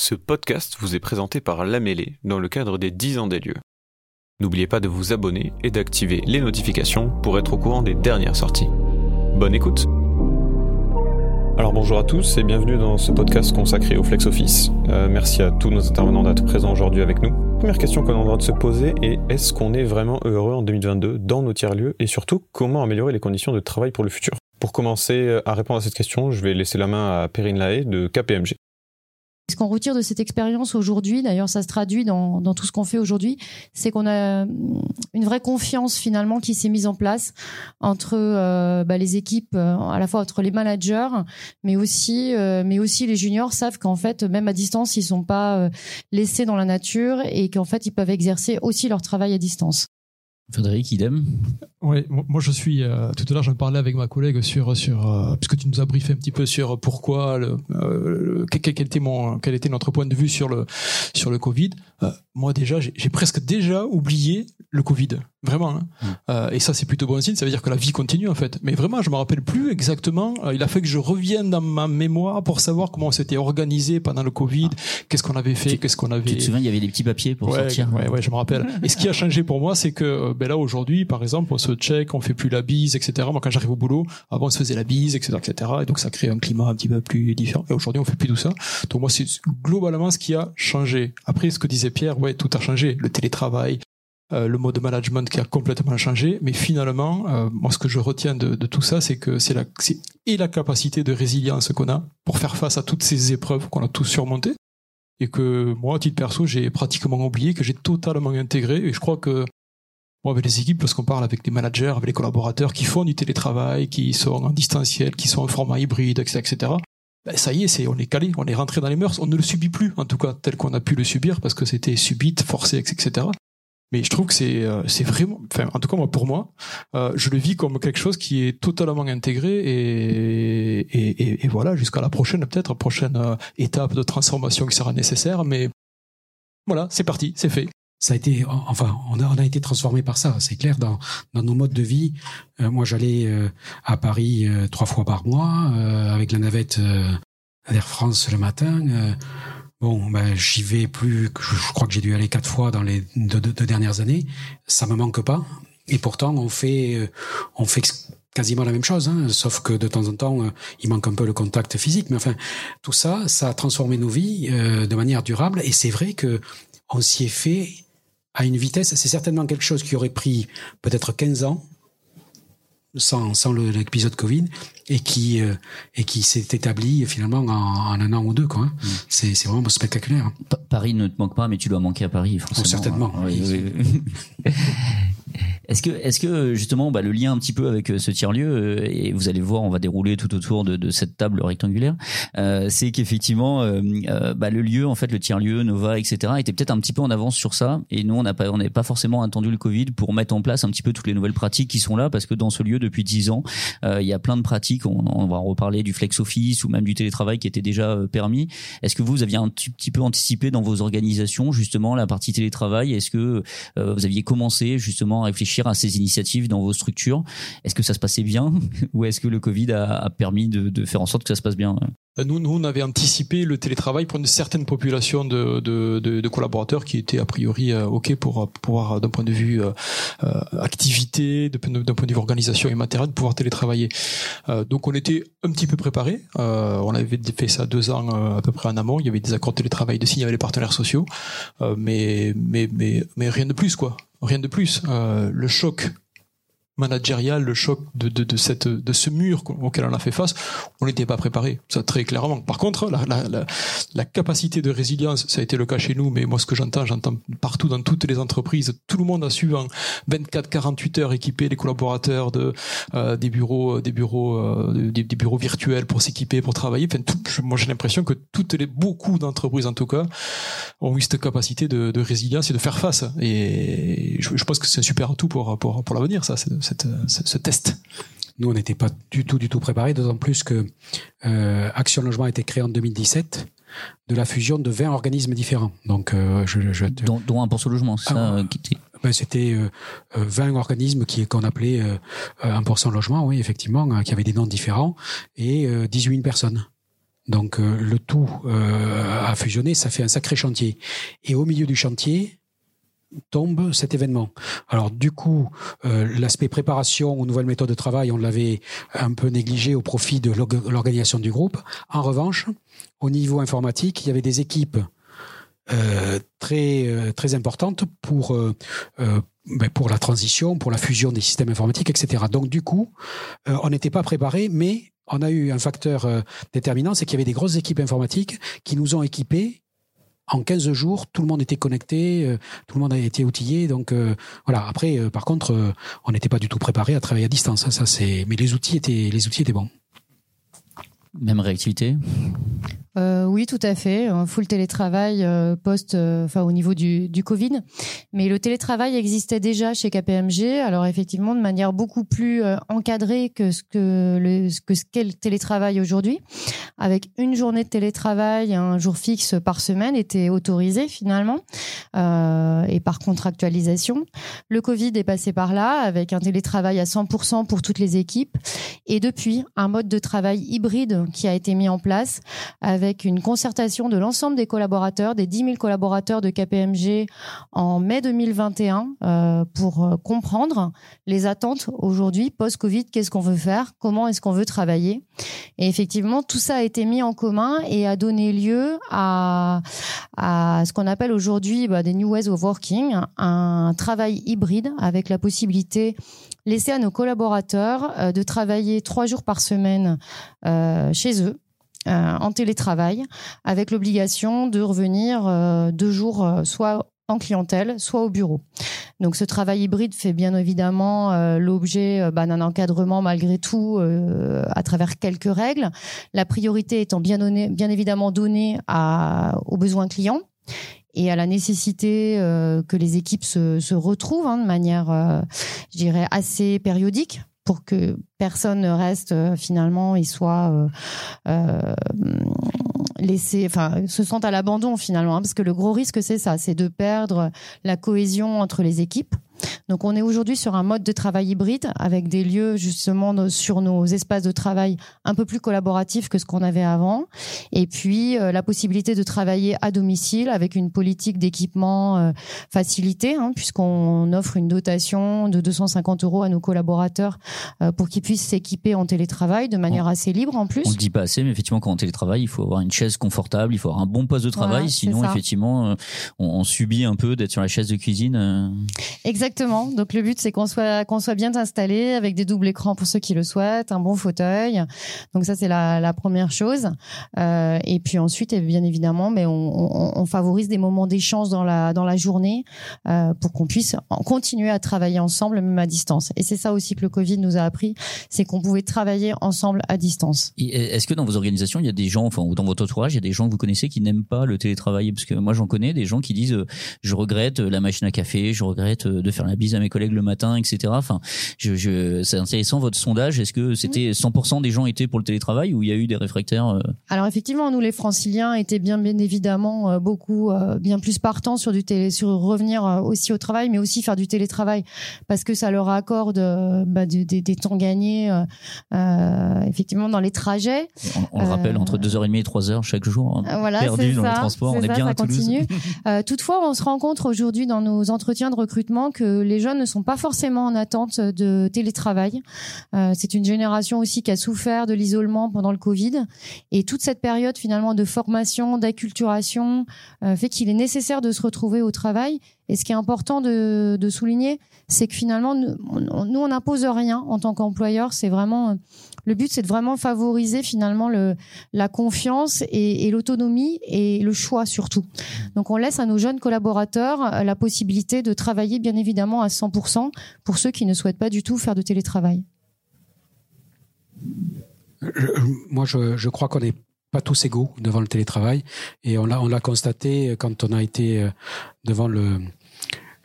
Ce podcast vous est présenté par La Mêlée dans le cadre des 10 ans des lieux. N'oubliez pas de vous abonner et d'activer les notifications pour être au courant des dernières sorties. Bonne écoute alors bonjour à tous et bienvenue dans ce podcast consacré au Flex Office. Euh, merci à tous nos intervenants d'être présents aujourd'hui avec nous. Première question qu'on a le droit de se poser est est-ce qu'on est vraiment heureux en 2022 dans nos tiers-lieux et surtout comment améliorer les conditions de travail pour le futur? Pour commencer à répondre à cette question, je vais laisser la main à Perrine Lahaye de KPMG. Ce qu'on retire de cette expérience aujourd'hui, d'ailleurs ça se traduit dans, dans tout ce qu'on fait aujourd'hui, c'est qu'on a une vraie confiance finalement qui s'est mise en place entre euh, bah, les équipes, euh, à la fois entre les managers, mais aussi, euh, mais aussi les juniors savent qu'en fait, même à distance, ils sont pas laissés dans la nature et qu'en fait, ils peuvent exercer aussi leur travail à distance. Frédéric, idem. Oui, moi je suis. Euh, tout à l'heure, j'en parlais avec ma collègue sur sur euh, puisque tu nous as briefé un petit peu sur pourquoi le, euh, quel, était mon quel était notre point de vue sur le sur le Covid. Moi déjà, j'ai presque déjà oublié le Covid, vraiment. Hein. Mm. et ça, c'est plutôt bon signe. Ça veut dire que la vie continue en fait. Mais vraiment, je me rappelle plus exactement. il a fait que je revienne dans ma mémoire pour savoir comment on s'était organisé pendant le Covid, ah. qu'est-ce qu'on avait fait, qu'est-ce qu'on avait. Tu te souviens, il y avait des petits papiers pour sortir. Ouais, ouais, je me rappelle. et ce qui a changé pour moi, c'est que ben là aujourd'hui, par exemple, on se check, on fait plus la bise, etc. Moi, quand j'arrive au boulot, avant on se faisait la bise, etc., etc. Et donc ça crée un climat un petit peu plus différent. Et aujourd'hui, on fait plus tout ça. Donc moi, c'est globalement ce qui a changé. Après, ce que disait Pierre, ouais, tout a changé. Le télétravail, euh, le mode de management qui a complètement changé. Mais finalement, euh, moi, ce que je retiens de, tout ça, c'est que c'est la, et la capacité de résilience qu'on a pour faire face à toutes ces épreuves qu'on a tous surmontées. Et que moi, à titre perso, j'ai pratiquement oublié, que j'ai totalement intégré. Et je crois que avec les équipes, lorsqu'on parle avec les managers, avec les collaborateurs qui font du télétravail, qui sont en distanciel, qui sont en format hybride, etc., etc. Ben, ça y est, on est calé, on est rentré dans les mœurs, on ne le subit plus, en tout cas tel qu'on a pu le subir, parce que c'était subite, forcé, etc. Mais je trouve que c'est, euh, c'est vraiment, enfin, en tout cas moi pour moi, euh, je le vis comme quelque chose qui est totalement intégré et, et, et, voilà jusqu'à la prochaine peut-être prochaine euh, étape de transformation qui sera nécessaire. Mais voilà, c'est parti, c'est fait ça a été, enfin, on a, été transformé par ça, c'est clair, dans, nos modes de vie. Euh, moi, j'allais euh, à Paris euh, trois fois par mois avec la navette d'Air France le matin. bon, ben, j'y vais plus, je, crois que j'ai dû aller quatre fois dans les deux, deux, dernières années. Ça me manque pas. Et pourtant, on fait, on fait quasiment la même chose, hein, sauf que de temps en temps, il manque un peu le contact physique. Mais enfin, tout ça, ça a transformé nos vies de manière durable. Et c'est vrai que on s'y est fait à une vitesse, c'est certainement quelque chose qui aurait pris peut-être 15 ans sans, sans l'épisode Covid et qui euh, et qui s'est établi finalement en, un an ou deux quoi. Hein. Mm. C'est c'est vraiment spectaculaire. Hein. Paris ne te manque pas, mais tu dois manquer à Paris forcément. Oh, certainement. Hein. Est-ce que, est-ce que justement, bah, le lien un petit peu avec euh, ce tiers-lieu, euh, et vous allez voir, on va dérouler tout autour de, de cette table rectangulaire, euh, c'est qu'effectivement, euh, bah, le lieu, en fait, le tiers-lieu, Nova, etc., était peut-être un petit peu en avance sur ça, et nous, on n'a pas, on n'avait pas forcément attendu le Covid pour mettre en place un petit peu toutes les nouvelles pratiques qui sont là, parce que dans ce lieu, depuis dix ans, il y a plein de pratiques. On, on, va en reparler du flex office ou même du télétravail qui était déjà permis. Est-ce que vous aviez un petit peu anticipé dans vos organisations justement la partie télétravail? Est-ce que vous aviez commencé justement à réfléchir à ces initiatives dans vos structures Est-ce que ça se passait bien ou est-ce que le Covid a, permis de, faire en sorte que ça se passe bien euh, nous, nous, on avait anticipé le télétravail pour une certaine population de, collaborateurs qui étaient a priori euh, ok pour pouvoir, d'un point de vue euh, activité, d'un point de vue organisation et matériel, pouvoir télétravailler. donc, on était un petit peu préparé. on avait fait ça deux ans à peu près en amont. Il y avait des accords de télétravail de signer avec les partenaires sociaux, mais, mais, mais, mais rien de plus quoi. Rien de plus. le choc managérial, le choc de, de, de, cette, de ce mur auquel on a fait face, on n'était pas préparé, ça très clairement. Par contre, la, la, la, la, capacité de résilience, ça a été le cas chez nous, mais moi ce que j'entends, j'entends partout dans toutes les entreprises, tout le monde a su en 24-48 heures équiper les collaborateurs de euh, des bureaux, des bureaux, euh, des, bureaux virtuels pour s'équiper, pour travailler. Enfin, tout, moi j'ai l'impression que toutes les beaucoup d'entreprises en tout cas ont eu cette capacité de, de résilience et de faire face. Et je, je pense que c'est un super atout pour pour pour l'avenir, ça. Ce test Nous, on n'était pas du tout, du tout préparés, d'autant plus que euh, Action Logement a été créé en 2017 de la fusion de 20 organismes différents. Donc, euh, je, je dont, dont, un pour ce logement, ça ah, ben, C'était euh, 20 organismes qui qu'on appelait euh, 1% logement, oui, effectivement, qui avaient des noms différents, et 18 personnes. Donc le tout a fusionné, ça fait un sacré chantier. Et au milieu du chantier, tombe cet événement. Alors du coup, l'aspect préparation aux nouvelles méthodes de travail, on l'avait un peu négligé au profit de l'organisation du groupe. En revanche, au niveau informatique, il y avait des équipes euh, très euh, très importante pour euh, ben pour la transition, pour la fusion des systèmes informatiques, etc. Donc du coup, on n'était pas préparé, mais on a eu un facteur déterminant, c'est qu'il y avait des grosses équipes informatiques qui nous ont équipés en 15 jours, tout le monde était connecté, tout le monde a été outillé. Donc voilà. Après, par contre, on n'était pas du tout préparé à travailler à distance. Hein, ça, c'est. Mais les outils étaient, les outils étaient bons. Même réactivité euh, oui, tout à fait. Full télétravail euh, post, euh, enfin au niveau du, du Covid. Mais le télétravail existait déjà chez KPMG. Alors effectivement, de manière beaucoup plus encadrée que ce que ce qu'est le télétravail aujourd'hui, avec une journée de télétravail, un jour fixe par semaine était autorisé finalement et par contractualisation. Le Covid est passé par là avec un télétravail à 100% pour toutes les équipes et depuis un mode de travail hybride qui a été mis en place avec une concertation de l'ensemble des collaborateurs, des 10 000 collaborateurs de KPMG en mai 2021 euh, pour euh, comprendre les attentes aujourd'hui post-Covid, qu'est-ce qu'on veut faire, comment est-ce qu'on veut travailler. Et effectivement, tout ça a été mis en commun et a donné lieu à, à ce qu'on appelle aujourd'hui bah, des New Ways of Working, un travail hybride avec la possibilité laissée à nos collaborateurs euh, de travailler trois jours par semaine euh, chez eux euh, en télétravail, avec l'obligation de revenir deux jours soit en clientèle, soit au bureau. Donc ce travail hybride fait bien évidemment l'objet bah, d'un encadrement malgré tout à travers quelques règles. La priorité étant bien, bien évidemment donnée aux besoins clients et à la nécessité que les équipes se, retrouvent hein, de manière, je dirais, assez périodique pour que personne ne reste euh, finalement et soit euh, euh, laissé, enfin, se sente à l'abandon finalement, hein, parce que le gros risque c'est ça, c'est de perdre la cohésion entre les équipes. Donc on est aujourd'hui sur un mode de travail hybride avec des lieux justement sur nos espaces de travail un peu plus collaboratifs que ce qu'on avait avant et puis euh, la possibilité de travailler à domicile avec une politique d'équipement euh, facilitée hein, puisqu'on offre une dotation de 250 euros à nos collaborateurs euh, pour qu'ils puissent s'équiper en télétravail de manière assez libre en plus. On le dit pas assez mais effectivement quand on télétravaille il faut avoir une chaise confortable, il faut avoir un bon poste de travail sinon effectivement on, on, subit un peu d'être sur la chaise de cuisine. Exactement. Donc le but c'est qu'on soit bien installé avec des doubles écrans pour ceux qui le souhaitent, un bon fauteuil. Donc ça c'est la, première chose. Euh, et puis ensuite, bien évidemment, mais on, on, favorise des moments d'échange dans la dans la journée euh, pour qu'on puisse continuer à travailler ensemble même à distance. Et c'est ça aussi que le Covid nous a appris, c'est qu'on pouvait travailler ensemble à distance. Est-ce que dans vos organisations, il y a des gens, enfin ou dans votre entourage, il y a des gens que vous connaissez qui n'aiment pas le télétravail? Parce que moi j'en connais des gens qui disent euh, je regrette la machine à café, je regrette de faire la bise à mes collègues le matin, etc. Enfin, je, je, c'est intéressant votre sondage. Est-ce que c'était 100% des gens étaient pour le télétravail ou il y a eu des réfractaires euh? Alors effectivement, nous les Franciliens étaient bien, bien évidemment euh, beaucoup euh, bien plus partants sur du télé, sur revenir aussi au travail, mais aussi faire du télétravail parce que ça leur accorde bah, des, des, temps gagnés effectivement dans les trajets. On, le rappelle entre 2h30 et 3h chaque jour. Hein, voilà, perdu dans les transports, on est bien à Toulouse. toutefois, on se rend compte aujourd'hui dans nos entretiens de recrutement que les jeunes ne sont pas forcément en attente de télétravail. Euh, c'est une génération aussi qui a souffert de l'isolement pendant le Covid et toute cette période finalement de formation, d'acculturation euh, fait qu'il est nécessaire de se retrouver au travail. Et ce qui est important de, de souligner, c'est que finalement nous, on n'impose rien en tant qu'employeur. C'est vraiment le but, c'est de vraiment favoriser finalement le, la confiance et, l'autonomie et le choix surtout. Donc on laisse à nos jeunes collaborateurs euh, la possibilité de travailler bien évidemment à 100% pour ceux qui ne souhaitent pas du tout faire de télétravail. moi, je, crois qu'on n'est pas tous égaux devant le télétravail et on l'a on l'a constaté quand on a été euh, devant le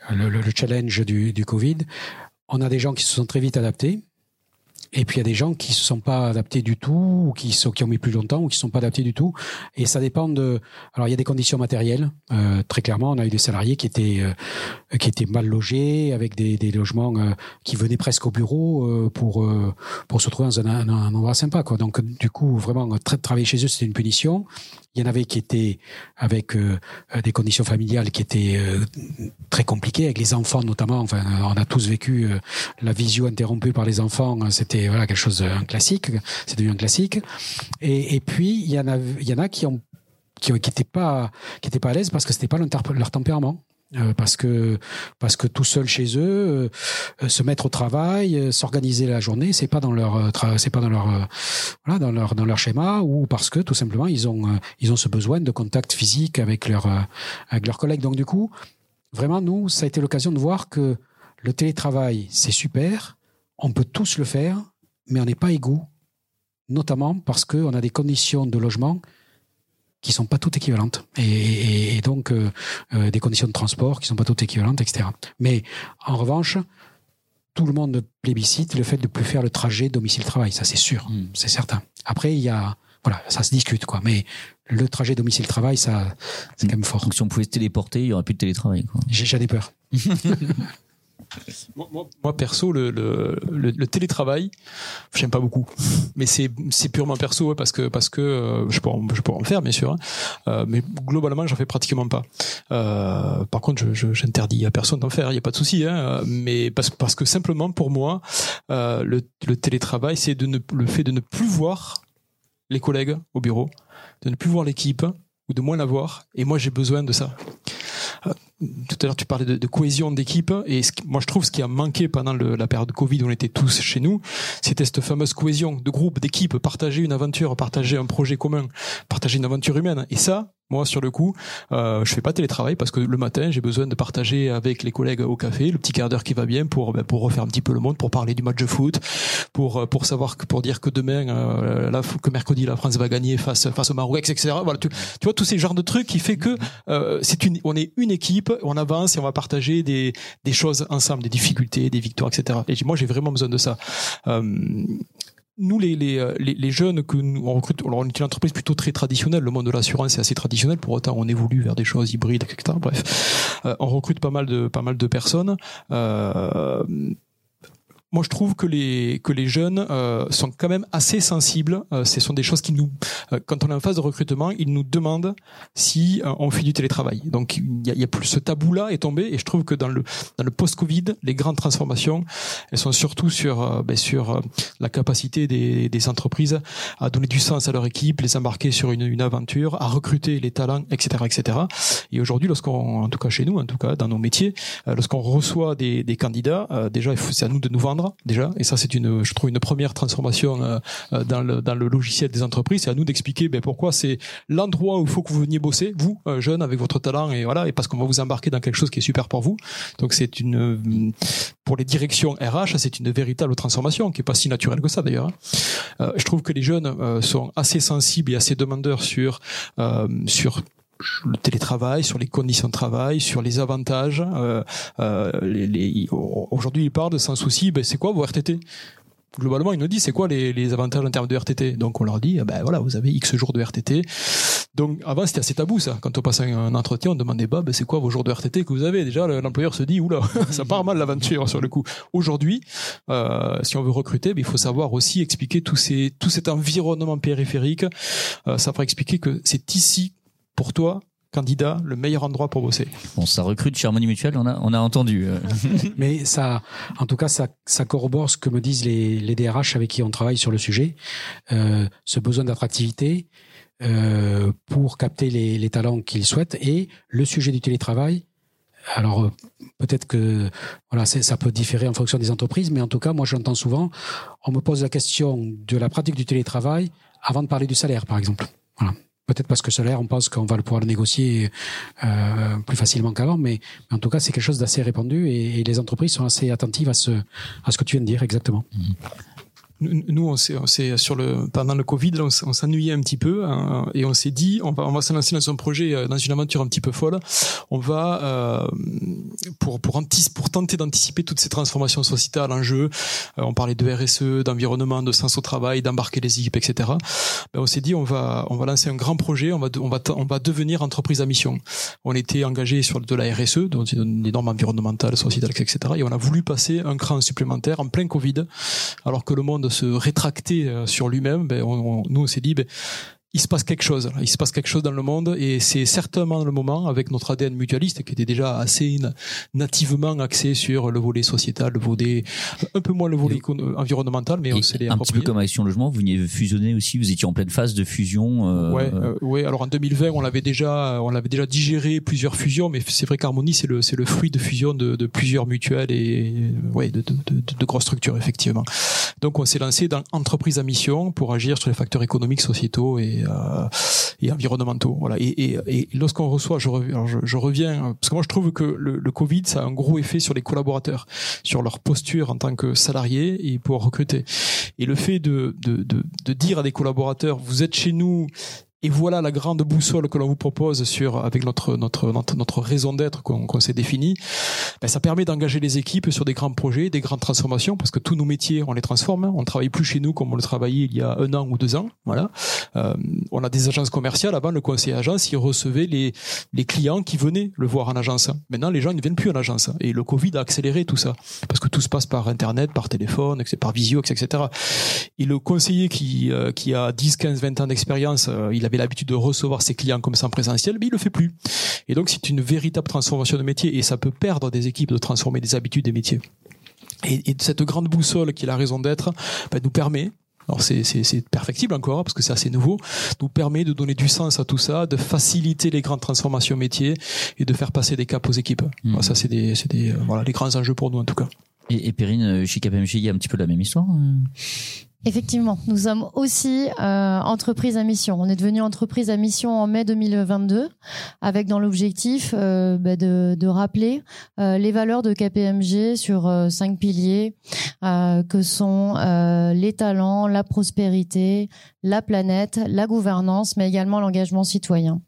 le, le challenge du Covid. On a des gens qui se sont très vite adaptés Et puis il y a des gens qui se sont pas adaptés du tout, ou qui, sont, qui ont mis plus longtemps, ou qui sont pas adaptés du tout. Et ça dépend de. Alors il y a des conditions matérielles. Euh, très clairement, on a eu des salariés qui étaient euh, qui étaient mal logés, avec des, des logements euh, qui venaient presque au bureau euh, pour pour se trouver dans un, un, endroit sympa. Quoi. Donc du coup, vraiment, travailler chez eux, c'était une punition. Il y en avait qui étaient avec des conditions familiales qui étaient très compliquées, avec les enfants notamment. Enfin, on a tous vécu la visio interrompue par les enfants. C'était voilà quelque chose un classique. C'est devenu un classique. Et, et puis il y en a il y en a qui ont qui n'étaient pas qui étaient pas à l'aise parce que c'était pas leur tempérament. Euh, parce que parce que tout seul chez eux, euh, se mettre au travail, euh, s'organiser la journée, c'est pas dans leur c'est pas dans leur voilà dans leur dans leur schéma ou parce que tout simplement ils ont ils ont ce besoin de contact physique avec leur avec leurs collègues. Donc du coup, vraiment nous, ça a été l'occasion de voir que le télétravail c'est super, on peut tous le faire, mais on n'est pas égaux, notamment parce que on a des conditions de logement qui sont pas toutes équivalentes et, et, donc euh, euh, des conditions de transport qui sont pas toutes équivalentes, etc. Mais en revanche, tout le monde plébiscite le fait de plus faire le trajet domicile-travail, ça c'est sûr, hmm. c'est certain. Après, il y a voilà, ça se discute quoi, mais le trajet domicile-travail, ça c'est quand même fort. Donc si on pouvait se téléporter, il y aurait plus de télétravail. J'en ai peur. Moi, perso, le, le, le, télétravail, j'aime pas beaucoup. Mais c'est, purement perso parce que euh, je pourrais en faire bien sûr, hein. euh, mais globalement j'en fais pratiquement pas. Euh, par contre, j'interdis à personne d'en faire, il y a pas de souci. Hein, mais parce que simplement pour moi, le, le télétravail, c'est le fait de ne plus voir les collègues au bureau, de ne plus voir l'équipe ou de moins la voir. Et moi, j'ai besoin de ça tout à l'heure tu parlais de, cohésion d'équipe et ce, moi je trouve ce qui a manqué pendant la période de Covid où on était tous chez nous, c'était cette fameuse cohésion de groupe, d'équipe, partager une aventure, partager un projet commun, partager une aventure humaine. Et ça, moi, sur le coup, euh, je fais pas télétravail parce que le matin, j'ai besoin de partager avec les collègues au café le petit quart d'heure qui va bien pour ben, pour refaire un petit peu le monde, pour parler du match de foot, pour euh, pour savoir que pour dire que demain, euh, là, que mercredi, la France va gagner face face au Maroc, etc. Voilà, tu, tu vois tous ces genres de trucs qui fait que euh, c'est une, on est une équipe, on avance et on va partager des des choses ensemble, des difficultés, des victoires, etc. Et moi, j'ai vraiment besoin de ça. Nous, euh, les, jeunes que nous on recrute, alors on est une entreprise plutôt très traditionnelle. Le monde de l'assurance est assez traditionnel. Pour autant, on évolue vers des choses hybrides, etc. Bref, euh, on recrute pas mal de pas mal de personnes. Euh, moi je trouve que les que les jeunes euh, sont quand même assez sensibles. Euh, ce sont des choses qui nous, euh, quand on est en phase de recrutement, ils nous demandent si euh, on fait du télétravail. Donc il y a, y a, plus ce tabou là est tombé et je trouve que dans le dans le post-Covid, les grandes transformations, elles sont surtout sur ben, sur la capacité des, des entreprises à donner du sens à leur équipe, les embarquer sur une, une aventure, à recruter les talents, etc., etc. Et aujourd'hui, lorsqu'on, en tout cas chez nous, en tout cas dans nos métiers, lorsqu'on reçoit des, des candidats, déjà c'est à nous de nous vendre déjà, et ça c'est une, je trouve une première transformation euh, euh, dans, le, dans le logiciel des entreprises. C'est à nous d'expliquer ben, pourquoi c'est l'endroit où il faut que vous veniez bosser, vous euh, jeunes avec votre talent et voilà, et parce qu'on va vous embarquer dans quelque chose qui est super pour vous. Donc c'est une, pour les directions RH, c'est une véritable transformation qui est pas si naturelle que ça d'ailleurs. Hein. je trouve que les jeunes sont assez sensibles et assez demandeurs sur sur le télétravail, sur les conditions de travail, sur les avantages. Euh, euh, les, les, Aujourd'hui, ils parlent sans souci, ben, c'est quoi vos RTT Globalement, ils nous disent c'est quoi les, les, avantages en termes de RTT. Donc on leur dit, ben voilà, vous avez X jours de RTT. Donc avant c'était assez tabou ça. Quand on passe un entretien, on demandait bah ben, c'est quoi vos jours de RTT que vous avez? Déjà l'employeur se dit oula, ça part mal l'aventure sur le coup. Aujourd'hui, euh, si on veut recruter, ben, il faut savoir aussi expliquer tout ces tout cet environnement périphérique. Euh, ça va expliquer que c'est ici pour toi candidat, le meilleur endroit pour bosser Bon, ça recrute chez Harmonie Mutuelle, on a, on a entendu. Euh. Mais ça, en tout cas, ça, ça corrobore ce que me disent les, les DRH avec qui on travaille sur le sujet. Euh, ce besoin d'attractivité euh, pour capter les, les talents qu'ils souhaitent et le sujet du télétravail. Alors peut-être que voilà, ça peut différer en fonction des entreprises, mais en tout cas, moi, j'entends souvent, on me pose la question de la pratique du télétravail avant de parler du salaire, par exemple. Voilà. Peut-être parce que salaire, on pense qu'on va le pouvoir le négocier euh, plus facilement qu'avant, mais, en tout cas, c'est quelque chose d'assez répandu et, les entreprises sont assez attentives à ce, à ce que tu viens de dire exactement. Nous, on s'est, sur le, pendant le Covid, on, s'ennuyait un petit peu hein, et on s'est dit, on va, on va se lancer dans un projet, euh, dans une aventure un petit peu folle. On va, euh, pour, pour, pour tenter d'anticiper toutes ces transformations sociétales en jeu, euh, on parlait de RSE, d'environnement, de sens au travail, d'embarquer les équipes, etc. Ben, on s'est dit, on va, on va lancer un grand projet, on va, on va, on va devenir entreprise à mission. On était engagé sur de la RSE, donc des normes environnementales, sociétales, etc. Et on a voulu passer un cran supplémentaire en plein Covid, alors que le monde se rétracter euh, sur lui-même, ben nous on s'est dit ben, il se passe quelque chose. Il se passe quelque chose dans le monde et c'est certainement le moment avec notre ADN mutualiste qui était déjà assez nativement axé sur le volet sociétal, le volet un peu moins le volet environnemental, mais on s'est un petit peu comme Action Logement. Vous venez fusionner aussi. Vous étiez en pleine phase de fusion. Euh... Ouais, euh, ouais. Alors en 2020, on l'avait déjà, on l'avait déjà digéré plusieurs fusions, mais c'est vrai qu'Harmonie c'est le c'est le fruit de fusion de, de plusieurs mutuelles et ouais de, de, de, de grosses structures effectivement. Donc on s'est lancé dans entreprise à mission pour agir sur les facteurs économiques, sociétaux et euh, et, environnementaux. Voilà. Et, et, lorsqu'on reçoit, je, reviens, je, reviens parce que moi je trouve que le, le, Covid ça a un gros effet sur les collaborateurs, sur leur posture en tant que salariés et pour recruter. Et le fait de, de, de, de dire à des collaborateurs, vous êtes chez nous et voilà la grande boussole que l'on vous propose sur avec notre notre notre, raison d'être qu'on s'est défini. Ben, ça permet d'engager les équipes sur des grands projets, des grandes transformations, parce que tous nos métiers on les transforme. On ne travaille plus chez nous comme on le travaillait il y a un an ou deux ans. Voilà. Euh, on a des agences commerciales. Avant, le conseiller agence, il recevait les les clients qui venaient le voir en agence. Maintenant, les gens ne viennent plus en agence. Et le Covid a accéléré tout ça, parce que tout se passe par internet, par téléphone, par visio, etc. Et le conseiller qui euh, qui a 10, 15, 20 ans d'expérience, euh, il a l'habitude de recevoir ses clients comme ça en présentiel, mais il le fait plus. Et donc c'est une véritable transformation de métier et ça peut perdre des équipes de transformer des habitudes des métiers. Et, cette grande boussole qui est la raison d'être bah, nous permet alors c'est, perfectible encore parce que c'est assez nouveau, nous permet de donner du sens à tout ça, de faciliter les grandes transformations métiers et de faire passer des caps aux équipes. Mmh. ça c'est des, des euh, voilà les grands enjeux pour nous en tout cas. Et, et Perrine, euh, chez KPMG, il y a un petit peu la même histoire euh? Effectivement, nous sommes aussi euh, entreprise à mission. On est devenu entreprise à mission en mai 2022, avec dans l'objectif euh, bah, de, de, rappeler euh, les valeurs de KPMG sur euh, cinq piliers euh, que sont les talents, la prospérité, la planète, la gouvernance, mais également l'engagement citoyen.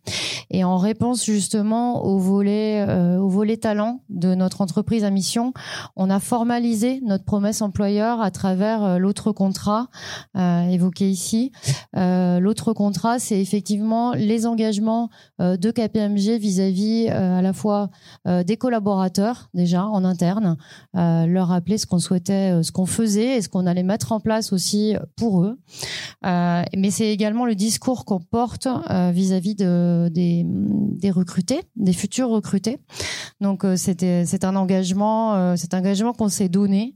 Et en réponse justement au volet, euh, au volet talent de notre entreprise à mission, on a formalisé notre promesse employeur à travers euh, l'autre contrat euh, évoqué ici. Euh, l'autre contrat, c'est effectivement les engagements euh, de KPMG vis-à-vis à la fois des collaborateurs déjà en interne, leur rappeler ce qu'on souhaitait, ce qu'on faisait et ce qu'on allait mettre en place aussi pour eux. mais c'est également le discours qu'on porte vis-à-vis de, des des, recrutés, des futurs recrutés. Donc c'est un engagement, c'est un engagement qu'on s'est donné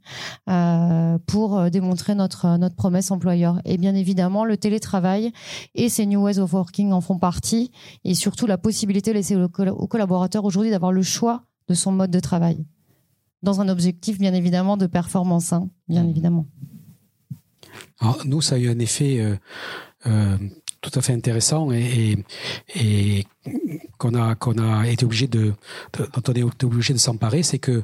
pour démontrer notre notre promesse employeur. Et bien évidemment, le télétravail et ces new ways of working en font partie, et surtout la possibilité laissée aux collaborateurs aujourd'hui d'avoir le choix de son mode de travail, dans un objectif bien évidemment de performance, hein, bien évidemment. nous, ça a eu un effet tout à fait intéressant et, et, qu'on a qu'on a été obligé de, dont on est obligé de s'emparer, c'est que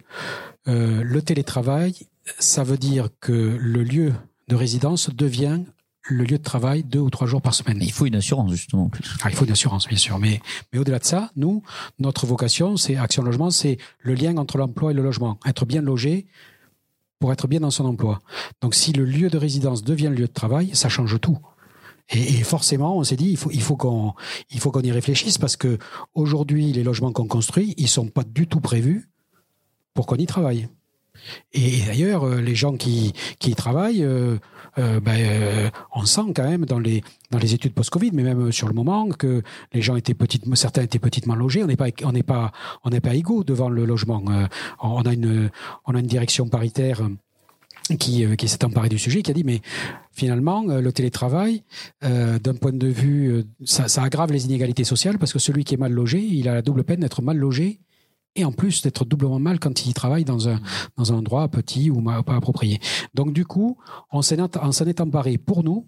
euh, le télétravail, ça veut dire que le lieu de résidence devient le lieu de travail deux ou trois jours par semaine. il faut une assurance justement. Ah, il faut une assurance bien sûr, mais mais au-delà de ça, nous notre vocation, c'est Action Logement, c'est le lien entre l'emploi et le logement, être bien logé pour être bien dans son emploi. Donc si le lieu de résidence devient le lieu de travail, ça change tout. Et, et, forcément, on s'est dit, il faut, il faut qu'on, il faut qu'on y réfléchisse parce que aujourd'hui, les logements qu'on construit, ils sont pas du tout prévus pour qu'on y travaille. Et d'ailleurs, euh, les gens qui, y travaillent, euh, euh, ben, on sent quand même dans les études post-Covid, mais même sur le moment que les gens étaient certains étaient petitement logés. On n'est pas on n'est pas pas égaux devant le logement. on a une on a une direction paritaire qui, s'est emparé du sujet, qui a dit mais finalement le télétravail, d'un point de vue, ça, aggrave les inégalités sociales parce que celui qui est mal logé, il a la double peine d'être mal logé et en plus d'être doublement mal quand il travaille dans un dans un endroit petit ou pas approprié. Donc du coup, on s'en est, emparé pour nous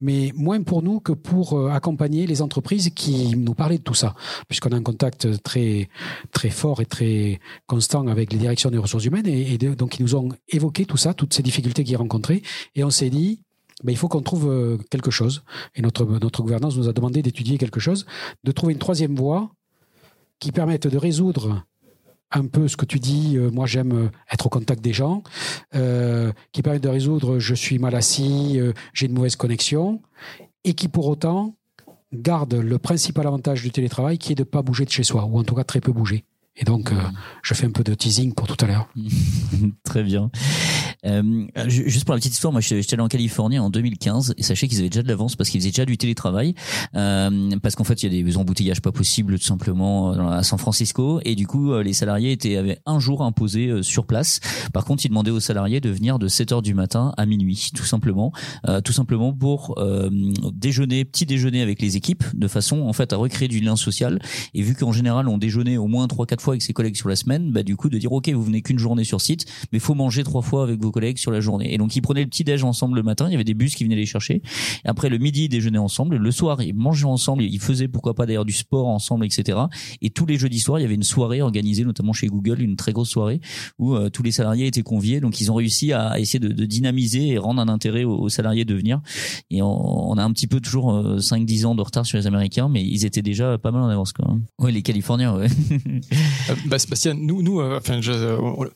mais moins pour nous que pour euh, accompagner les entreprises qui nous parlaient de tout ça, puisqu'on a un contact très très fort et très constant avec les directions des ressources humaines, et, donc ils nous ont évoqué tout ça, toutes ces difficultés qu'ils rencontraient, et on s'est dit, ben, il faut qu'on trouve euh, quelque chose. Et notre, notre gouvernance nous a demandé d'étudier quelque chose, de trouver une troisième voie qui permette de résoudre un peu ce que tu dis, euh, moi j'aime euh, être au contact des gens, euh, qui permet de résoudre je suis mal assis, j'ai une mauvaise connexion, et qui pour autant garde le principal avantage du télétravail qui est de ne pas bouger de chez soi, ou en tout cas très peu bouger. Et donc, je fais un peu de teasing pour tout à l'heure. Très bien. Euh, juste pour la petite histoire, moi j'étais allé en Californie en 2015 et sachez qu'ils avaient déjà de l'avance parce qu'ils faisaient déjà du télétravail euh, parce qu'en fait il y a des embouteillages pas possibles tout simplement à San Francisco et du coup euh, les salariés étaient avaient un jour imposé euh, sur place. Par contre ils demandaient aux salariés de venir de 7 heures du matin à minuit tout simplement, euh, tout simplement pour déjeuner, petit déjeuner avec les équipes de façon en fait à recréer du lien social et vu qu'en général on déjeunait au moins trois quatre fois avec ses collègues sur la semaine, bah du coup de dire ok vous venez qu'une journée sur site mais faut manger trois fois avec vos collègues sur la journée. Et donc ils prenaient le petit déj ensemble le matin, il y avait des bus qui venaient les chercher. Après le midi, ils déjeunaient ensemble, le soir, ils mangeaient ensemble, ils faisaient pourquoi pas d'ailleurs du sport ensemble, etc. Et tous les jeudis soirs, il y avait une soirée organisée, notamment chez Google, une très grosse soirée où euh, tous les salariés étaient conviés. Donc ils ont réussi à essayer de, dynamiser et rendre un intérêt aux, salariés de venir. Et on, a un petit peu toujours 5-10 euh, ans de retard sur les Américains, mais ils étaient déjà pas mal en avance. Quoi. Ouais, les Californiens, ouais. euh, bah, Sébastien, nous, nous, euh, enfin, je, on,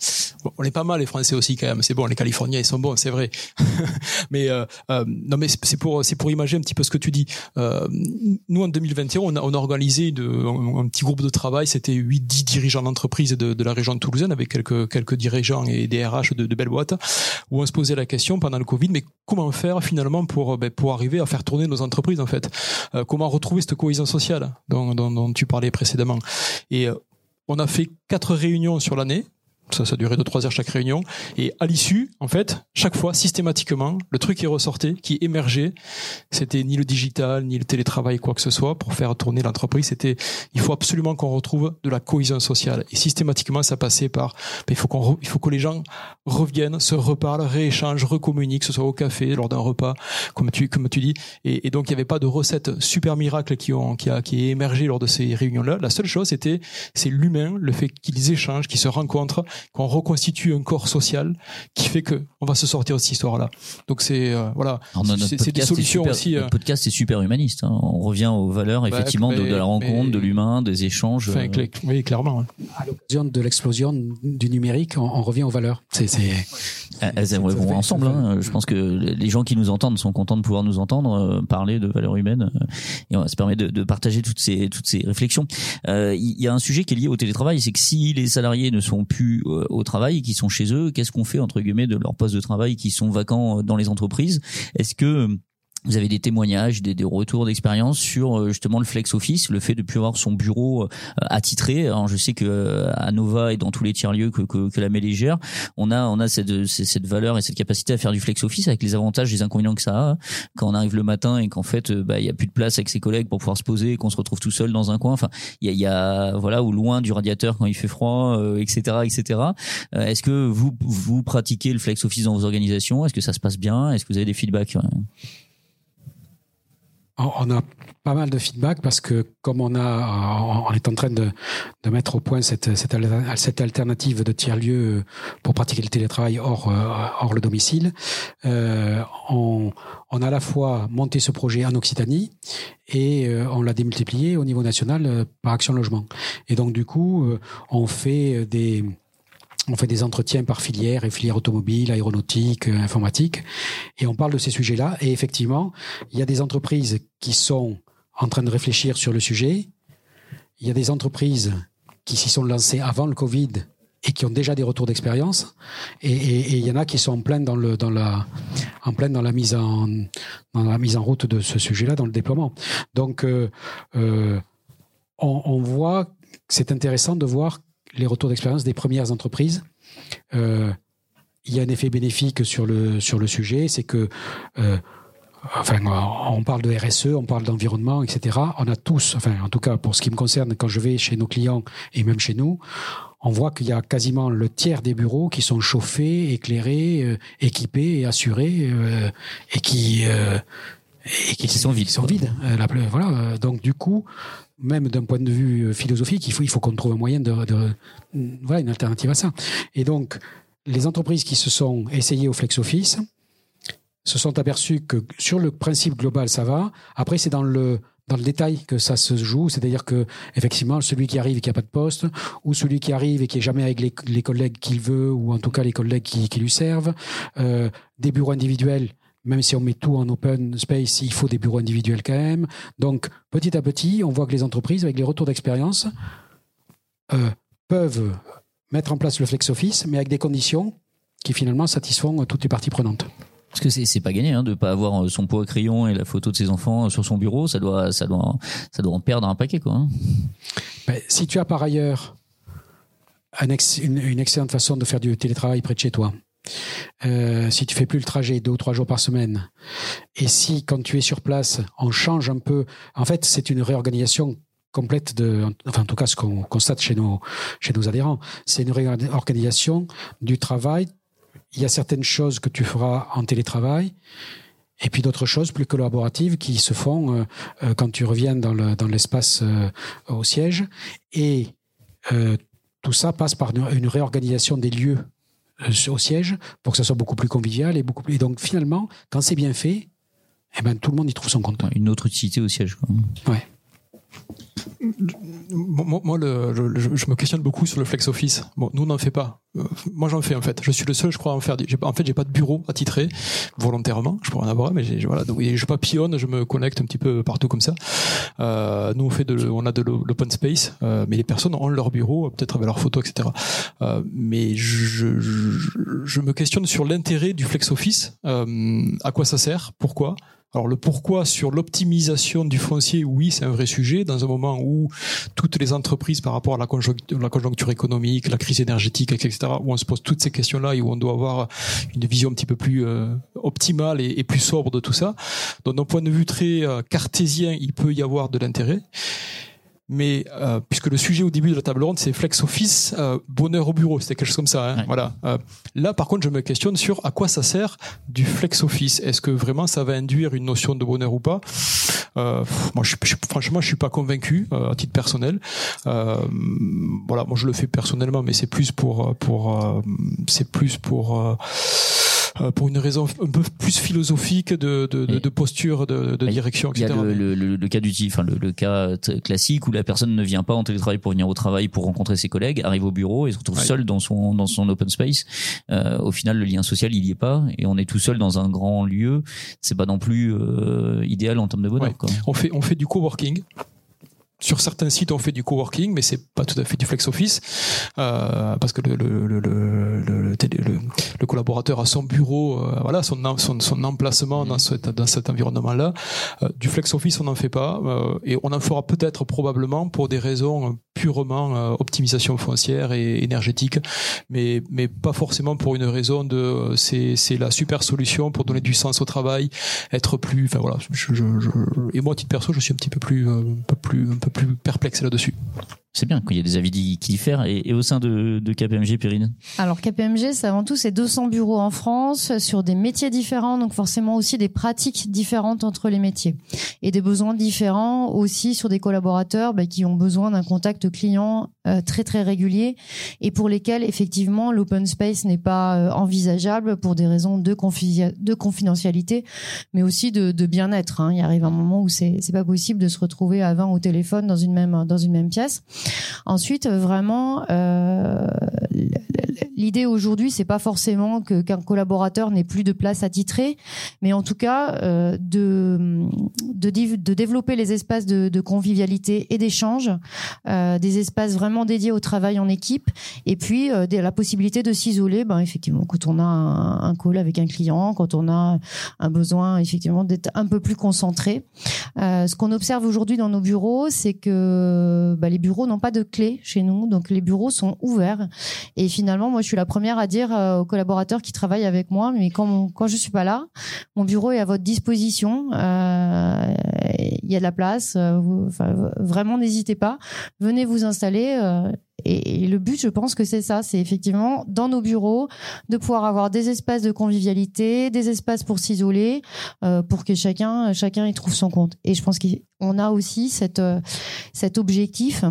on, est pas mal les Français aussi quand même. Bon, les Californiens ils sont bons, c'est vrai. mais euh, euh, non, mais c'est pour c'est pour imaginer un petit peu ce que tu dis. Euh, nous en 2021, on a, organisé un, petit groupe de travail. C'était 8-10 dirigeants d'entreprise de, de la région de Toulousaine avec quelques quelques dirigeants et des RH de, de belles boîtes où on se posait la question pendant le Covid, mais comment faire finalement pour ben, pour arriver à faire tourner nos entreprises en fait? Comment retrouver cette cohésion sociale dont, dont, tu parlais précédemment? Et on a fait quatre réunions sur l'année ça, ça durait de trois heures chaque réunion. Et à l'issue, en fait, chaque fois, systématiquement, le truc qui ressortait, qui émergeait, c'était ni le digital, ni le télétravail, quoi que ce soit, pour faire tourner l'entreprise. C'était, il faut absolument qu'on retrouve de la cohésion sociale. Et systématiquement, ça passait par, ben, il faut qu'on, il faut que les gens reviennent, se reparlent, rééchangent, recommuniquent, que ce soit au café, lors d'un repas, comme tu, comme tu dis. Et, donc, il n'y avait pas de recette super miracle qui ont, qui a, qui est émergé lors de ces réunions-là. La seule chose, c'était, c'est l'humain, le fait qu'ils échangent, qu'ils se rencontrent, qu'on reconstitue un corps social qui fait que on va se sortir de cette histoire-là. Donc c'est euh, voilà, c'est des solutions aussi. Le euh, podcast est super humaniste. Hein. On revient aux valeurs bah, effectivement de, la rencontre, de l'humain, des échanges. Enfin, euh. oui, clairement. À l'occasion de l'explosion du numérique, on, revient aux valeurs. C'est elles aimeront ensemble. Hein. Je pense que les gens qui nous entendent sont contents de pouvoir nous entendre parler de valeurs humaines et on va se permettre de, de, partager toutes ces toutes ces réflexions. Il y a un sujet qui est lié au télétravail, c'est que si les salariés ne sont plus au travail, qui sont chez eux, qu'est-ce qu'on fait entre guillemets de leurs postes de travail qui sont vacants dans les entreprises? Est-ce que vous avez des témoignages, des, des retours d'expérience sur euh, justement le flex office, le fait de plus avoir son bureau euh, attitré. Alors je sais que euh, à Nova et dans tous les tiers lieux que, que, que la Mélégère, on a on a cette, cette valeur et cette capacité à faire du flex office avec les avantages les inconvénients que ça a quand on arrive le matin et qu'en fait bah il y a plus de place avec ses collègues pour pouvoir se poser et qu'on se retrouve tout seul dans un coin. Enfin il y a, y a, voilà ou loin du radiateur quand il fait froid, etc etc. Est-ce que vous vous pratiquez le flex office dans vos organisations? Est-ce que ça se passe bien? Est-ce que vous avez des feedbacks? On a pas mal de feedback parce que comme on a, on est en train de, de mettre au point cette, cette, cette alternative de tiers lieu pour pratiquer le télétravail hors, euh, hors le domicile, euh, on, on, a à la fois monté ce projet en Occitanie et euh, on l'a démultiplié au niveau national euh, par Action Logement. Et donc du coup, on fait des on fait des entretiens par filière et filière automobile, aéronautique, euh, informatique, et on parle de ces sujets-là. Et effectivement, il y a des entreprises qui sont en train de réfléchir sur le sujet. Il y a des entreprises qui s'y sont lancées avant le Covid et qui ont déjà des retours d'expérience. Et, il y en a qui sont en plein dans la en dans la mise en dans la mise en route de ce sujet-là, dans le déploiement. Donc euh, euh, on, on voit c'est intéressant de voir les retours d'expérience des premières entreprises. Euh, il y a un effet bénéfique sur le, sujet, c'est que, euh, enfin, on parle de RSE, on parle d'environnement, etc. On a tous, enfin, en tout cas, pour ce qui me concerne, quand je vais chez nos clients et même chez nous, on voit qu'il y a quasiment le tiers des bureaux qui sont chauffés, éclairés, euh, équipés et assurés, et qui et qui, sont vides. Qui sont vides. Euh, la, voilà. euh, Donc du coup, même d'un point de vue euh, philosophique, il faut il faut qu'on trouve un moyen de, de voilà une alternative à ça. Et donc les entreprises qui se sont essayées au flex office se sont aperçues que sur le principe global ça va. Après c'est dans le dans le détail que ça se joue, c'est-à-dire que effectivement celui qui arrive et qui a pas de poste, ou celui qui arrive et qui est jamais avec les, les collègues qu'il veut, ou en tout cas les collègues qui, qui lui servent, euh, des bureaux individuels. Même si on met tout en open space, il faut des bureaux individuels quand même. Donc petit à petit, on voit que les entreprises, avec les retours d'expérience, euh, peuvent mettre en place le flex office, mais avec des conditions qui finalement satisfont toutes les parties prenantes. Parce que c'est pas gagné hein, de pas avoir euh, son pot à crayon et la photo de ses enfants sur son bureau, ça doit ça doit ça doit en perdre un paquet quoi. hein. Ben, si tu as par ailleurs un ex- une, une excellente façon de faire du télétravail près de chez toi, euh, si tu fais plus le trajet deux ou trois jours par semaine, et si quand tu es sur place, on change un peu, en fait, c'est une réorganisation complète de, enfin en tout cas ce qu'on constate chez nos chez nos adhérents, c'est une réorganisation du travail. Il y a certaines choses que tu feras en télétravail. Et puis d'autres choses plus collaboratives qui se font euh, euh, quand tu reviens dans le dans l'espace euh, au siège. Et tout ça passe par une, réorganisation des lieux au siège pour que ça soit beaucoup plus convivial et beaucoup plus. Et donc finalement, quand c'est bien fait, eh ben tout le monde y trouve son compte. Une autre utilité au siège quoi. Moi, je, me questionne beaucoup sur le flex office. Bon, nous on n'en fait pas. Euh, moi j'en fais en fait. Je suis le seul, je crois, à en faire. En fait, j'ai pas de bureau attitré volontairement. Je pourrais en avoir, mais voilà. Donc, je papillonne, je me connecte un petit peu partout comme ça. Euh, nous on fait de, on a de l'o- l'open space, euh, mais les personnes ont leur bureau, peut-être avec leurs photos, etc. Mais je, me questionne sur l'intérêt du flex office. À quoi ça sert? Pourquoi? Alors le pourquoi sur l'optimisation du foncier, oui, c'est un vrai sujet dans un moment où toutes les entreprises par rapport à la conjoncture, économique, la crise énergétique, etc., où on se pose toutes ces questions-là et où on doit avoir une vision un petit peu plus euh, optimale et, et plus sobre de tout ça. Donc d'un point de vue très euh, cartésien, il peut y avoir de l'intérêt. Mais euh, puisque le sujet au début de la table ronde c'est flex office, euh, bonheur au bureau, c'était quelque chose comme ça. Hein, Ouais. Voilà. Euh, là, par contre, je me questionne sur à quoi ça sert du flex office. Est-ce que vraiment ça va induire une notion de bonheur ou pas? Euh, pff, Moi, je, je- franchement, je suis pas convaincu euh, à titre personnel. Euh, voilà, moi je le fais personnellement, mais c'est plus pour pour euh, c'est plus pour pour une raison un peu plus philosophique de, de, de, de posture, de, de Et direction, Il y a etc. le, le, le, le cas d'uti- enfin le, le cas t- classique où la personne ne vient pas en télétravail pour venir au travail pour rencontrer ses collègues, arrive au bureau et se retrouve Ouais. seul dans son dans son open space. Euh, au final, le lien social il y est pas et on est tout seul dans un grand lieu. C'est pas non plus euh, idéal en termes de bonheur. Ouais. Quoi. On fait, on fait du coworking. Sur certains sites, on fait du coworking, mais c'est pas tout à fait du flex office, euh, parce que le, le, le, le, le, télé- le- le collaborateur a son bureau, euh, voilà, son, son, son emplacement dans, ce, dans cet environnement-là. Euh, du flex office, on n'en fait pas, euh, et on en fera peut-être probablement pour des raisons purement euh, optimisation foncière et énergétique, mais mais pas forcément pour une raison de c'est c'est la super solution pour donner du sens au travail, être plus, enfin voilà, je, je, je- et moi à titre perso, je suis un petit peu plus un peu plus un peu plus perplexe là-dessus. C'est bien qu'il y ait des avis qui diffèrent et, au sein de, KPMG, Perrine. Alors KPMG, c'est avant tout c'est 200 bureaux en France sur des métiers différents, donc forcément aussi des pratiques différentes entre les métiers et des besoins différents aussi sur des collaborateurs bah, qui ont besoin d'un contact client euh, très très régulier et pour lesquels effectivement l'open space n'est pas euh, envisageable pour des raisons de, confi- de confidentialité, mais aussi de, bien-être. hein. Il arrive un moment où c'est pas possible de se retrouver à 20 au téléphone dans une même dans une même pièce. Ensuite, vraiment, euh, l'idée aujourd'hui, c'est pas forcément que qu'un collaborateur n'ait plus de place attitrée, mais en tout cas euh, de, de développer les espaces de, convivialité et d'échange, euh, des espaces vraiment dédiés au travail en équipe, et puis euh, la possibilité de s'isoler, ben effectivement, quand on a un, call avec un client, quand on a un besoin effectivement d'être un peu plus concentré. Ce qu'on observe aujourd'hui dans nos bureaux, c'est que bah, les bureaux n'ont pas de clé chez nous, donc les bureaux sont ouverts. Et finalement, moi, je suis la première à dire euh, aux collaborateurs qui travaillent avec moi, mais quand, mon- quand je suis pas là, mon bureau est à votre disposition. Euh, Il y a de la place. euh, vraiment, n'hésitez pas. Venez vous installer. et, le but, je pense que c'est ça, c'est effectivement dans nos bureaux de pouvoir avoir des espaces de convivialité, des espaces pour s'isoler, pour que chacun chacun y trouve son compte. Et je pense qu'on a aussi cette cet objectif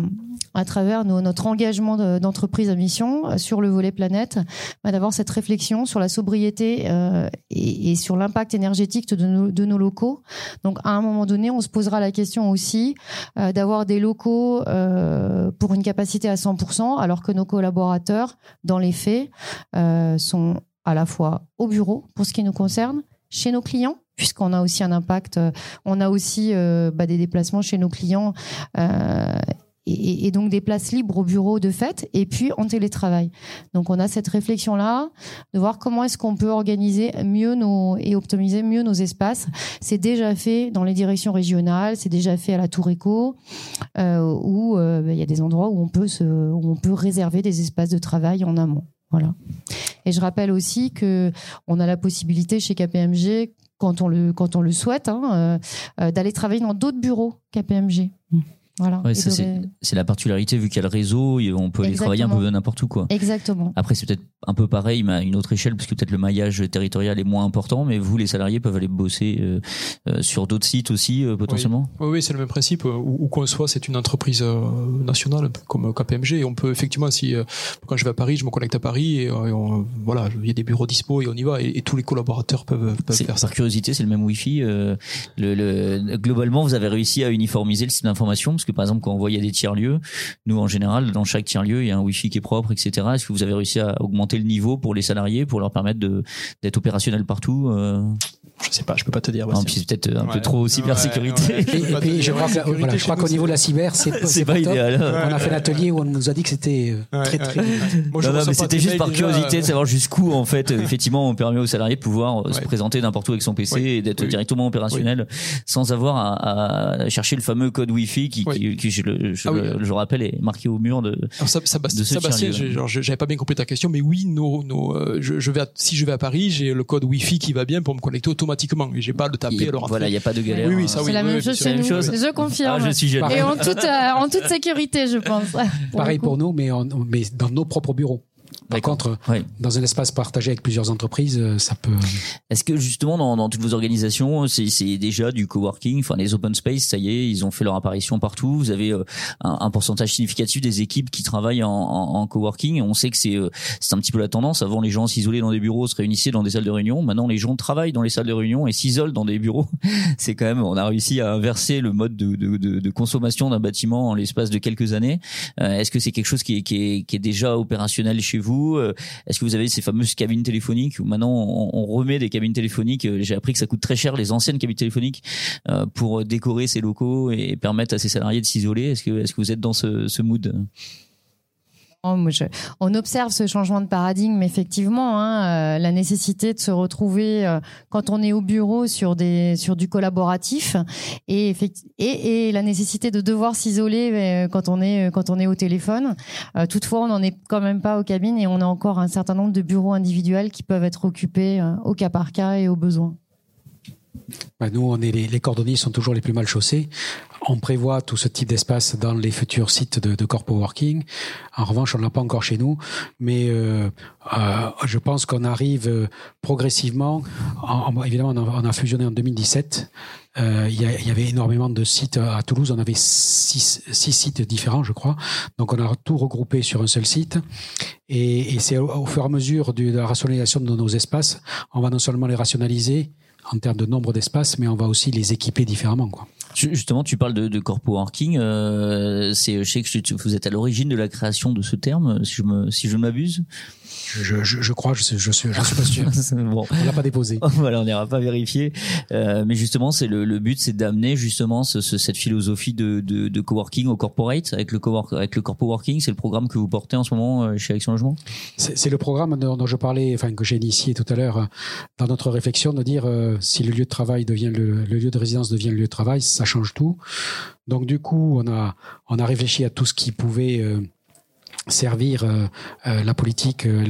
à travers notre engagement d'entreprise à mission euh, sur le volet planète, bah, d'avoir cette réflexion sur la sobriété euh, et, sur l'impact énergétique de nos, locaux. Donc à un moment donné, on se posera la question aussi euh, d'avoir des locaux pour une capacité à 100%, alors que nos collaborateurs, dans les faits, sont à la fois au bureau pour ce qui nous concerne, chez nos clients puisqu'on a aussi un impact, on a aussi bah, des déplacements chez nos clients et, donc des places libres au bureau de fête et puis en télétravail. Donc on a cette réflexion là de voir comment est-ce qu'on peut organiser mieux nos et optimiser mieux nos espaces. C'est déjà fait dans les directions régionales, c'est déjà fait à la Tour Éco euh, où euh, bah, il y a des endroits où on peut où on peut réserver des espaces de travail en amont. Voilà. Et je rappelle aussi que on a la possibilité chez KPMG quand on le quand on le souhaite hein, euh, d'aller travailler dans d'autres bureaux KPMG. Voilà. c'est la particularité vu qu'il y a le réseau, on peut aller travailler un peu n'importe où quoi. Exactement. Après c'est peut-être un peu pareil, mais à une autre échelle, parce que peut-être le maillage territorial est moins important, mais vous les salariés peuvent aller bosser euh, euh, sur d'autres sites aussi euh, potentiellement? Oui, oui, c'est le même principe. Où, qu'on soit, c'est une entreprise nationale comme KPMG, et on peut effectivement, si quand je vais à Paris, je me connecte à Paris, et, voilà, il y a des bureaux dispo et on y va, et, tous les collaborateurs peuvent, peuvent faire ça. Par curiosité, c'est le même Wi-Fi. Le, le, globalement, vous avez réussi à uniformiser le système d'information que par exemple, quand on a des tiers-lieux, nous, en général, dans chaque tiers-lieu, il y a un Wi-Fi qui est propre, etc. Est-ce que vous avez réussi à augmenter le niveau pour les salariés, pour leur permettre d'être opérationnels partout euh? Je sais pas, je peux pas te dire. c'est peut-être un peu trop cybersécurité. et, puis, je crois, qu'au niveau de la cyber, c'est pas, idéal. On a fait l'atelier où on nous a dit que c'était euh, très très. non, non, mais c'était juste par curiosité de savoir jusqu'où en fait, effectivement, on permet aux salariés de pouvoir euh, se présenter n'importe où avec son PC et d'être directement opérationnel sans avoir à, chercher le fameux code Wi-Fi qui, qui, je, le, je, ah le, rappelle, est marqué au mur de. Alors ça, j'avais pas bien compris ta question, mais oui, nos, nos, euh, je, je vais si je vais à Paris, j'ai le code Wi-Fi qui va bien pour me connecter automatiquement automatiquement et j'ai pas à le taper alors voilà il y a pas de galère. Oui oui ça c'est la même chose chez nous je confirme ah, je suis et en toute euh, en toute sécurité je pense. Pareil pour nous mais mais dans nos propres bureaux par contre, dans un espace partagé avec plusieurs entreprises, euh, ça peut. Est-ce que justement dans, dans toutes vos organisations, c'est déjà du coworking, enfin les open space, ça y est, ils ont fait leur apparition partout. Vous avez euh, un, un, pourcentage significatif des équipes qui travaillent en, en, en coworking. On sait que c'est euh, c'est un petit peu la tendance. Avant, les gens s'isolaient dans des bureaux, se réunissaient dans des salles de réunion. Maintenant, les gens travaillent dans les salles de réunion et s'isolent dans des bureaux. c'est quand même, on a réussi à inverser le mode de, de, de, de consommation d'un bâtiment en l'espace de quelques années. Est-ce que c'est quelque chose qui est, qui est, qui est déjà opérationnel chez vous? Euh, est-ce que vous avez ces fameuses cabines téléphoniques où maintenant on, remet des cabines téléphoniques euh, J'ai appris que ça coûte très cher les anciennes cabines téléphoniques euh, pour décorer ces locaux et permettre à ces salariés de s'isoler. Est-ce que, est-ce que vous êtes dans ce, ce mood? On observe ce changement de paradigme effectivement, hein, euh, la nécessité de se retrouver euh, quand on est au bureau sur des sur du collaboratif et, la nécessité de devoir s'isoler euh, quand on est quand on est au téléphone. toutefois, on n'en est quand même pas aux cabines et on a encore un certain nombre de bureaux individuels qui peuvent être occupés au cas par cas et au besoin. Bah, nous, les, les, cordonniers sont toujours les plus mal chaussés. On prévoit tout ce type d'espace dans les futurs sites de, Corpo Working. En revanche, on l'a pas encore chez nous, mais euh, euh, je pense qu'on arrive euh, progressivement. En, évidemment, on a, fusionné en 2017. Euh, il, y avait énormément de sites à Toulouse. On avait six, six, sites différents, je crois. Donc, on a tout regroupé sur un seul site. Et, c'est au, fur et à mesure de la rationalisation de nos espaces, on va non seulement les rationaliser, en termes de nombre d'espaces, mais on va aussi les équiper différemment. Quoi. Justement, tu parles de, corpo working. Euh, je sais que vous êtes à l'origine de la création de ce terme, si je me, si je ne m'abuse. Je, je, je, crois, je, suis, je suis, suis pas sûr. bon. On l'a pas déposé. voilà, on n'ira pas vérifier. Euh, mais justement, c'est le, le but, c'est d'amener justement ce, ce, cette philosophie de, de, de, coworking au corporate avec le cowork, avec le corpo working. C'est le programme que vous portez en ce moment euh, chez Action Logement? C'est le programme dont, je parlais, enfin que j'ai initié tout à l'heure euh, dans notre réflexion, de dire euh, si le lieu de travail devient le, le lieu de résidence devient le lieu de travail, ça change tout. Donc du coup, on a on a réfléchi à tout ce qui pouvait euh, euh, la politique, euh,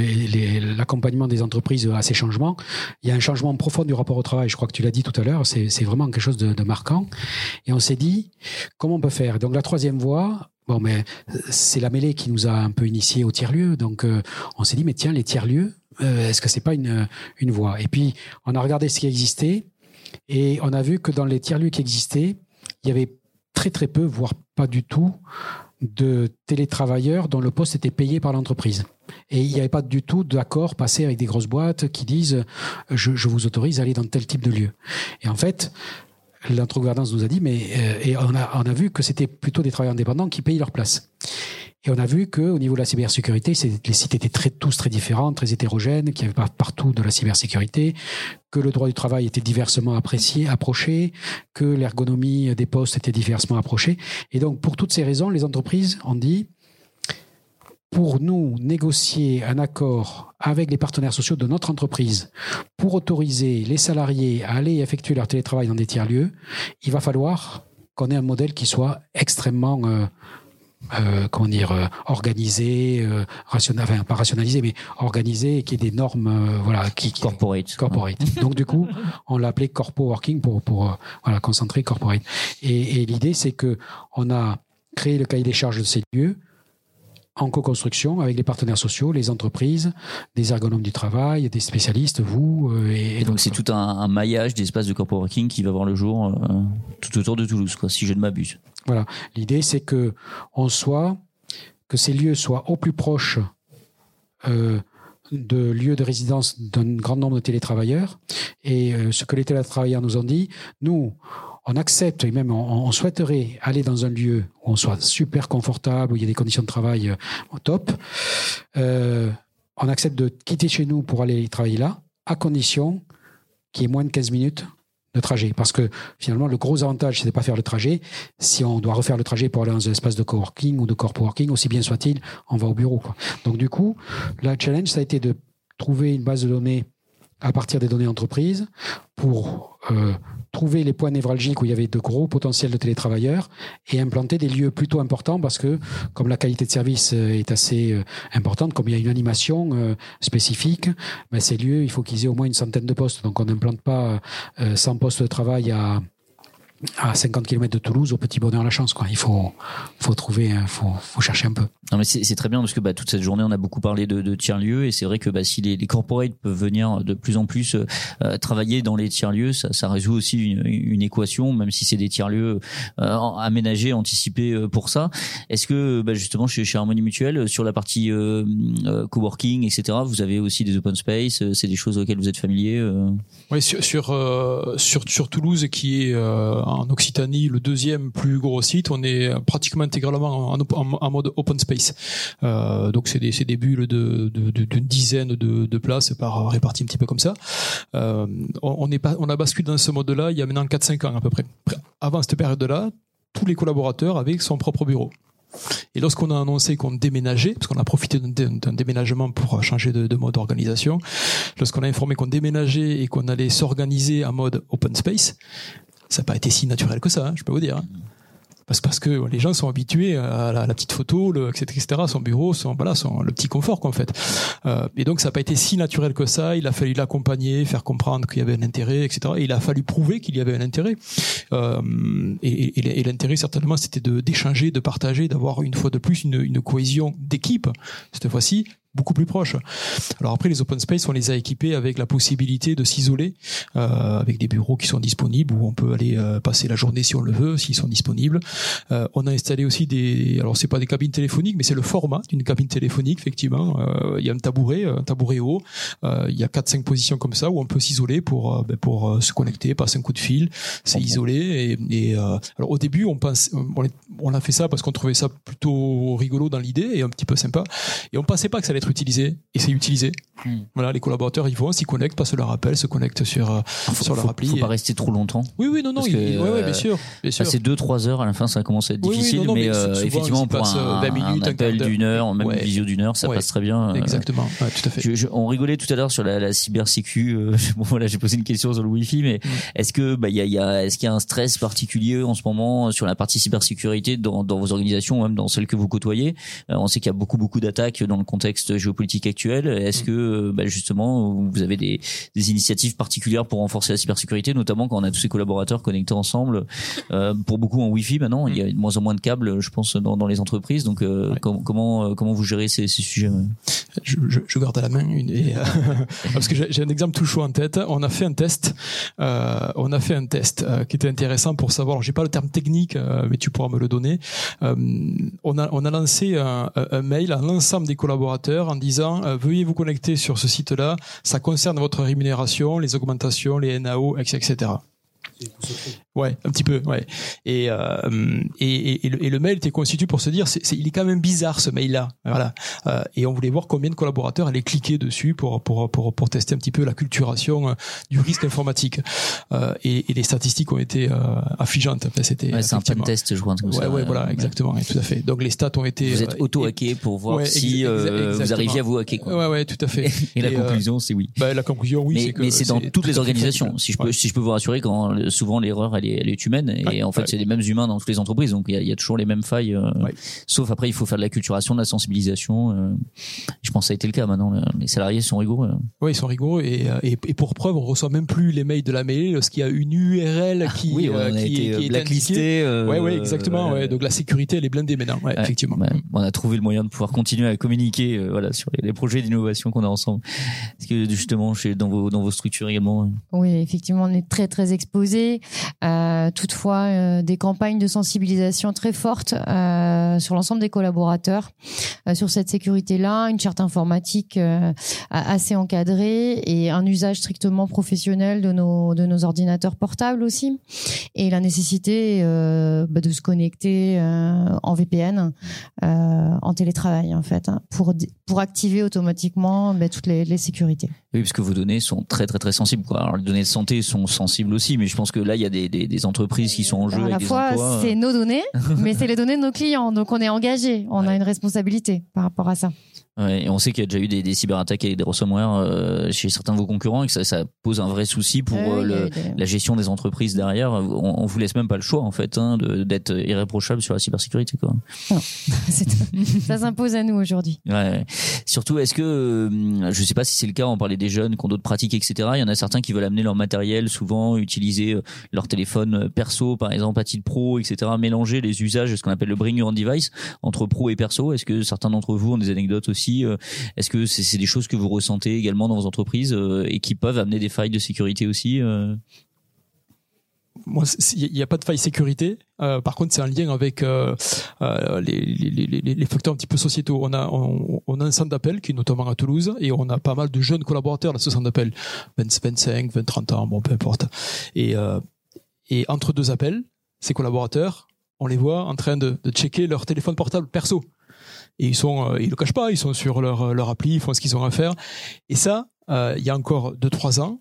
l'accompagnement des entreprises à ces changements. Il y a un changement profond du rapport au travail, je crois que tu l'as dit tout à l'heure, c'est vraiment quelque chose de, marquant. Et on s'est dit, comment on peut faire? Donc la troisième voie, bon, mais c'est la mêlée qui nous a un peu initié au tiers-lieu. Donc on s'est dit, mais tiens, les tiers-lieux, est-ce que c'est pas une voie? Et puis on a regardé ce qui existait et on a vu que dans les tiers-lieux qui existaient, il y avait très très peu, voire pas du tout, de télétravailleurs dont le poste était payé par l'entreprise. Et il n'y avait pas du tout d'accord passé avec des grosses boîtes qui disent je, je, vous autorise à aller dans tel type de lieu. Et en fait, l'entregouvernance nous a dit mais euh, et on a on a vu que c'était plutôt des travailleurs indépendants qui payaient leur place. Et on a vu qu'au niveau de la cybersécurité, les sites étaient tous très différents, très hétérogènes, qu'il n'y avait pas partout de la cybersécurité, que le droit du travail était diversement apprécié, approché, que l'ergonomie des postes était diversement approchée. Et donc, pour toutes ces raisons, les entreprises ont dit, pour nous négocier un accord avec les partenaires sociaux de notre entreprise pour autoriser les salariés à aller effectuer leur télétravail dans des tiers-lieux, il va falloir qu'on ait un modèle qui soit extrêmement euh, euh, comment dire euh, organisé, euh, enfin pas rationalisé, mais organisé, qui est des normes, euh, voilà, qui, qui corporate. Corporate. Donc du coup, on l'a appelé corpo working pour pour voilà concentrer corporate. Et, et l'idée c'est que on a créé le cahier des charges de ces lieux en co-construction avec les partenaires sociaux, les entreprises, des ergonomes du travail, des spécialistes, vous. et, donc c'est tout un, un maillage d'espaces de corpo working qui va voir le jour tout autour de Toulouse, quoi, si je ne m'abuse. Voilà. L'idée, c'est que on soit, que ces lieux soient au plus proche euh, de lieux de résidence d'un grand nombre de télétravailleurs. Et euh, ce que les télétravailleurs nous ont dit, nous, on accepte et même on, souhaiterait aller dans un lieu où on soit super confortable, où il y a des conditions de travail euh, au top. On accepte de quitter chez nous pour aller travailler là, à condition qu'il y ait moins de 15 minutes trajet. Parce que finalement, le gros avantage, c'est de pas faire le trajet. Si on doit refaire le trajet pour aller dans un espace de coworking ou de corp working, aussi bien soit-il, on va au bureau. Quoi. Donc du coup, la challenge, ça a été de trouver une base de données à partir des données entreprises pour euh, trouver les points névralgiques où il y avait de gros potentiels de télétravailleurs et implanter des lieux plutôt importants parce que comme la qualité de service euh, est assez euh, importante, comme il y a une animation spécifique, ben ces lieux, il faut qu'ils aient au moins une centaine de postes. Donc on n'implante pas 100 postes de travail à à 50 km de Toulouse, au petit bonheur la chance. Quoi. Il faut, faut trouver, faut, faut chercher un peu. Non mais c'est très bien parce que bah, toute cette journée on a beaucoup parlé de, de tiers lieux et c'est vrai que bah, si les, les corporates peuvent venir de plus en plus euh, travailler dans les tiers lieux, ça, ça résout aussi une, une, équation, même si c'est des tiers lieux euh, aménagés, anticipés euh, pour ça. Est-ce que bah, justement chez, chez Harmonie Mutuelle sur la partie euh, euh, coworking etc, vous avez aussi des open space, c'est des choses auxquelles vous êtes familier Oui sur sur, sur sur Toulouse qui est en Occitanie le deuxième plus gros site, on est pratiquement intégralement en, mode open space. Euh, donc c'est des, des bulles d'une de, de, dizaine de, places par réparties un petit peu comme ça. Euh, on, est pas, on a basculé dans ce mode-là il y a maintenant 4-5 ans à peu près. Avant cette période-là, tous les collaborateurs avaient son propre bureau. Et lorsqu'on a annoncé qu'on déménageait, parce qu'on a profité d'un déménagement pour changer de mode d'organisation, lorsqu'on a informé qu'on déménageait et qu'on allait s'organiser en mode open space, ça n'a pas été si naturel que ça, hein, je peux vous dire. Hein. Parce, que les gens sont habitués à la, petite photo, le, etc., etc., son bureau, son, voilà, son, le petit confort, quoi, en fait. Euh, et donc, ça n'a pas été si naturel que ça. Il a fallu l'accompagner, faire comprendre qu'il y avait un intérêt, etc. Et il a fallu prouver qu'il y avait un intérêt. Euh, et, l'intérêt, certainement, c'était d'échanger, de, partager, d'avoir une fois de plus une cohésion d'équipe, cette fois-ci, beaucoup plus proche. Alors après, les open space, on les a équipés avec la possibilité de s'isoler, euh, avec des bureaux qui sont disponibles où on peut aller euh, passer la journée si on le veut, s'ils sont disponibles. Euh, on a installé aussi des, alors c'est pas des cabines téléphoniques, mais c'est le format d'une cabine téléphonique. Effectivement, euh, il y a un tabouret, un tabouret haut. Euh, il y a quatre cinq positions comme ça où on peut s'isoler pour ben, pour se connecter, passer un coup de fil, c'est isolé. Et, et alors au début, on pense, on a fait ça parce qu'on trouvait ça plutôt rigolo dans l'idée et un petit peu sympa. Et on pensait pas que ça allait être surtout utiliser et c'est utilisé. Voilà, les collaborateurs, ils vont, s'y connectent, passent leur appel, se connectent sur euh, sur leur faut, appli. faut et- pas rester trop longtemps. Oui, oui, non, non, il- que, ouais, ouais, euh, bien sûr, bien sûr. Passer 2-3 heures à la fin, ça commence à être Oui, oui, difficile, non, non, mais, mais euh, souvent, effectivement, pour un, 20 minutes, un un appel d'une heure, même Ouais. une visio d'une heure, ça passe très bien. Exactement, tout à fait. Je, je- on rigolait tout à l'heure sur la, la cybersécu. euh, bon, voilà, j'ai posé une question sur le Wi-Fi, mais Mm. est-ce que bah il y a, il y a est-ce qu'il y a un stress particulier en ce moment sur la partie cybersécurité dans, dans vos organisations, même dans celles que vous côtoyez? On sait qu'il y a beaucoup beaucoup d'attaques dans le contexte géopolitique actuel. Est-ce Mm. que euh, bah, justement vous avez des, des initiatives particulières pour renforcer la cybersécurité, notamment quand on a tous ces collaborateurs connectés ensemble euh, Pour beaucoup en Wi-Fi maintenant, il y a de moins en moins de câbles, je pense, dans, dans les entreprises. Donc euh, Mm. Ouais. com- comment comment vous gérez ces, ces sujets je, je, je garde à la main une et, euh, parce que j'ai un exemple tout chaud en tête. On a fait un test, on a fait un test qui était intéressant pour savoir. J'ai pas le terme technique, mais tu pourras me le donner. On a on a lancé un, un mail à l'ensemble des collaborateurs en disant euh, veuillez vous connecter sur ce site-là. Ça concerne votre rémunération, les augmentations, les NAO, etc. Ouais, un petit peu, ouais. Et, euh, et, et, et le, et le mail était constitué pour se dire, c'est, c'est- il est quand même bizarre ce mail-là, voilà. Euh, et on voulait voir combien de collaborateurs allaient cliquer dessus pour pour pour, pour tester un petit peu la culturation euh, du risque informatique. Euh, et, et les statistiques ont été euh, affligeantes. Enfin, c'était Ouais, c'est un pen test, je crois. comme Ouais, ça. ouais, voilà, exactement, ouais, tout à fait. Donc les stats ont été. Vous êtes euh, auto-hacké pour voir ouais, si exa- vous arriviez à vous hacker. Quoi. Ouais, ouais, tout à fait. Et la conclusion, c'est oui. Bah, la conclusion, oui, mais c'est que mais c'est dans toutes tout les organisations. Si je peux, si je peux vous rassurer, quand souvent l'erreur elle est, elle est humaine et Ouais, en fait ouais. c'est les mêmes humains dans toutes les entreprises, donc il y a, il y a toujours les mêmes failles. euh, Ouais. Sauf après, il faut faire de la culturation, de la sensibilisation. euh, je pense que ça a été le cas maintenant. le- Les salariés sont rigoureux. Oui, ils sont rigoureux et, euh, et, et pour preuve, on reçoit même plus les mails de la mêlée lorsqu'il y a une URL qui, oui, on euh, a qui, est indiquée. blacklisté. euh, Ouais, ouais, exactement. euh, ouais. Donc la sécurité, elle est blindée maintenant. Ouais, Ouais, effectivement. ouais. on a trouvé le moyen de pouvoir continuer à communiquer euh, voilà sur les, les projets d'innovation qu'on a ensemble. Est-ce que justement chez dans vos dans vos structures également euh, Oui, effectivement, on est très très exposé. Euh, toutefois, euh, des campagnes de sensibilisation très fortes euh, sur l'ensemble des collaborateurs euh, sur cette sécurité-là, une charte informatique euh, assez encadrée et un usage strictement professionnel de nos de nos ordinateurs portables aussi, et la nécessité euh, bah, de se connecter euh, en VPN, euh, en télétravail en fait, hein, pour pour activer automatiquement bah, toutes les, sécurités. Oui, parce que vos données sont très très très sensibles. Alors les données de santé sont sensibles aussi, mais je pense que là il y a des, des entreprises qui sont en jeu à la des fois, euh. c'est nos données, mais c'est les données de nos clients. Donc, on est engagé. On a une responsabilité par rapport à ça. Ouais, et on sait qu'il y a déjà eu des, des cyberattaques avec des ransomware euh, chez certains de vos concurrents et que ça, ça pose un vrai souci pour Euh, euh, le, la gestion des entreprises derrière. On, on vous laisse même pas le choix en fait hein, de- d'être irréprochable sur la cybersécurité. Quoi. C'est- ça s'impose à nous aujourd'hui. Ouais. Surtout, est-ce que, euh, je sais pas si c'est le cas, on parlait des jeunes qui ont d'autres pratiques, etc. Il y en a certains qui veulent amener leur matériel, souvent utiliser euh, leur téléphone perso, par exemple, à titre pro, etc. Mélanger les usages, ce qu'on appelle le bring your own device, entre pro et perso. Est-ce que certains d'entre vous ont des anecdotes aussi euh, Est-ce que c'est des choses que vous ressentez également dans vos entreprises euh, et qui peuvent amener des failles de sécurité aussi euh Moi, il n'y a pas de faille sécurité. Par contre, c'est un lien avec les, facteurs un petit peu sociétaux. On a, un centre d'appel qui est notamment à Toulouse et on a pas mal de jeunes collaborateurs dans ce centre d'appel, 20, 25, 20, 30 ans, bon, peu importe. Et, entre deux appels, ces collaborateurs, on les voit en train de checker leur téléphone portable perso. Et ils sont, euh, ils le cachent pas, ils sont sur leur, leur appli, ils font ce qu'ils ont à faire. Et ça, euh, il y a encore deux, trois ans,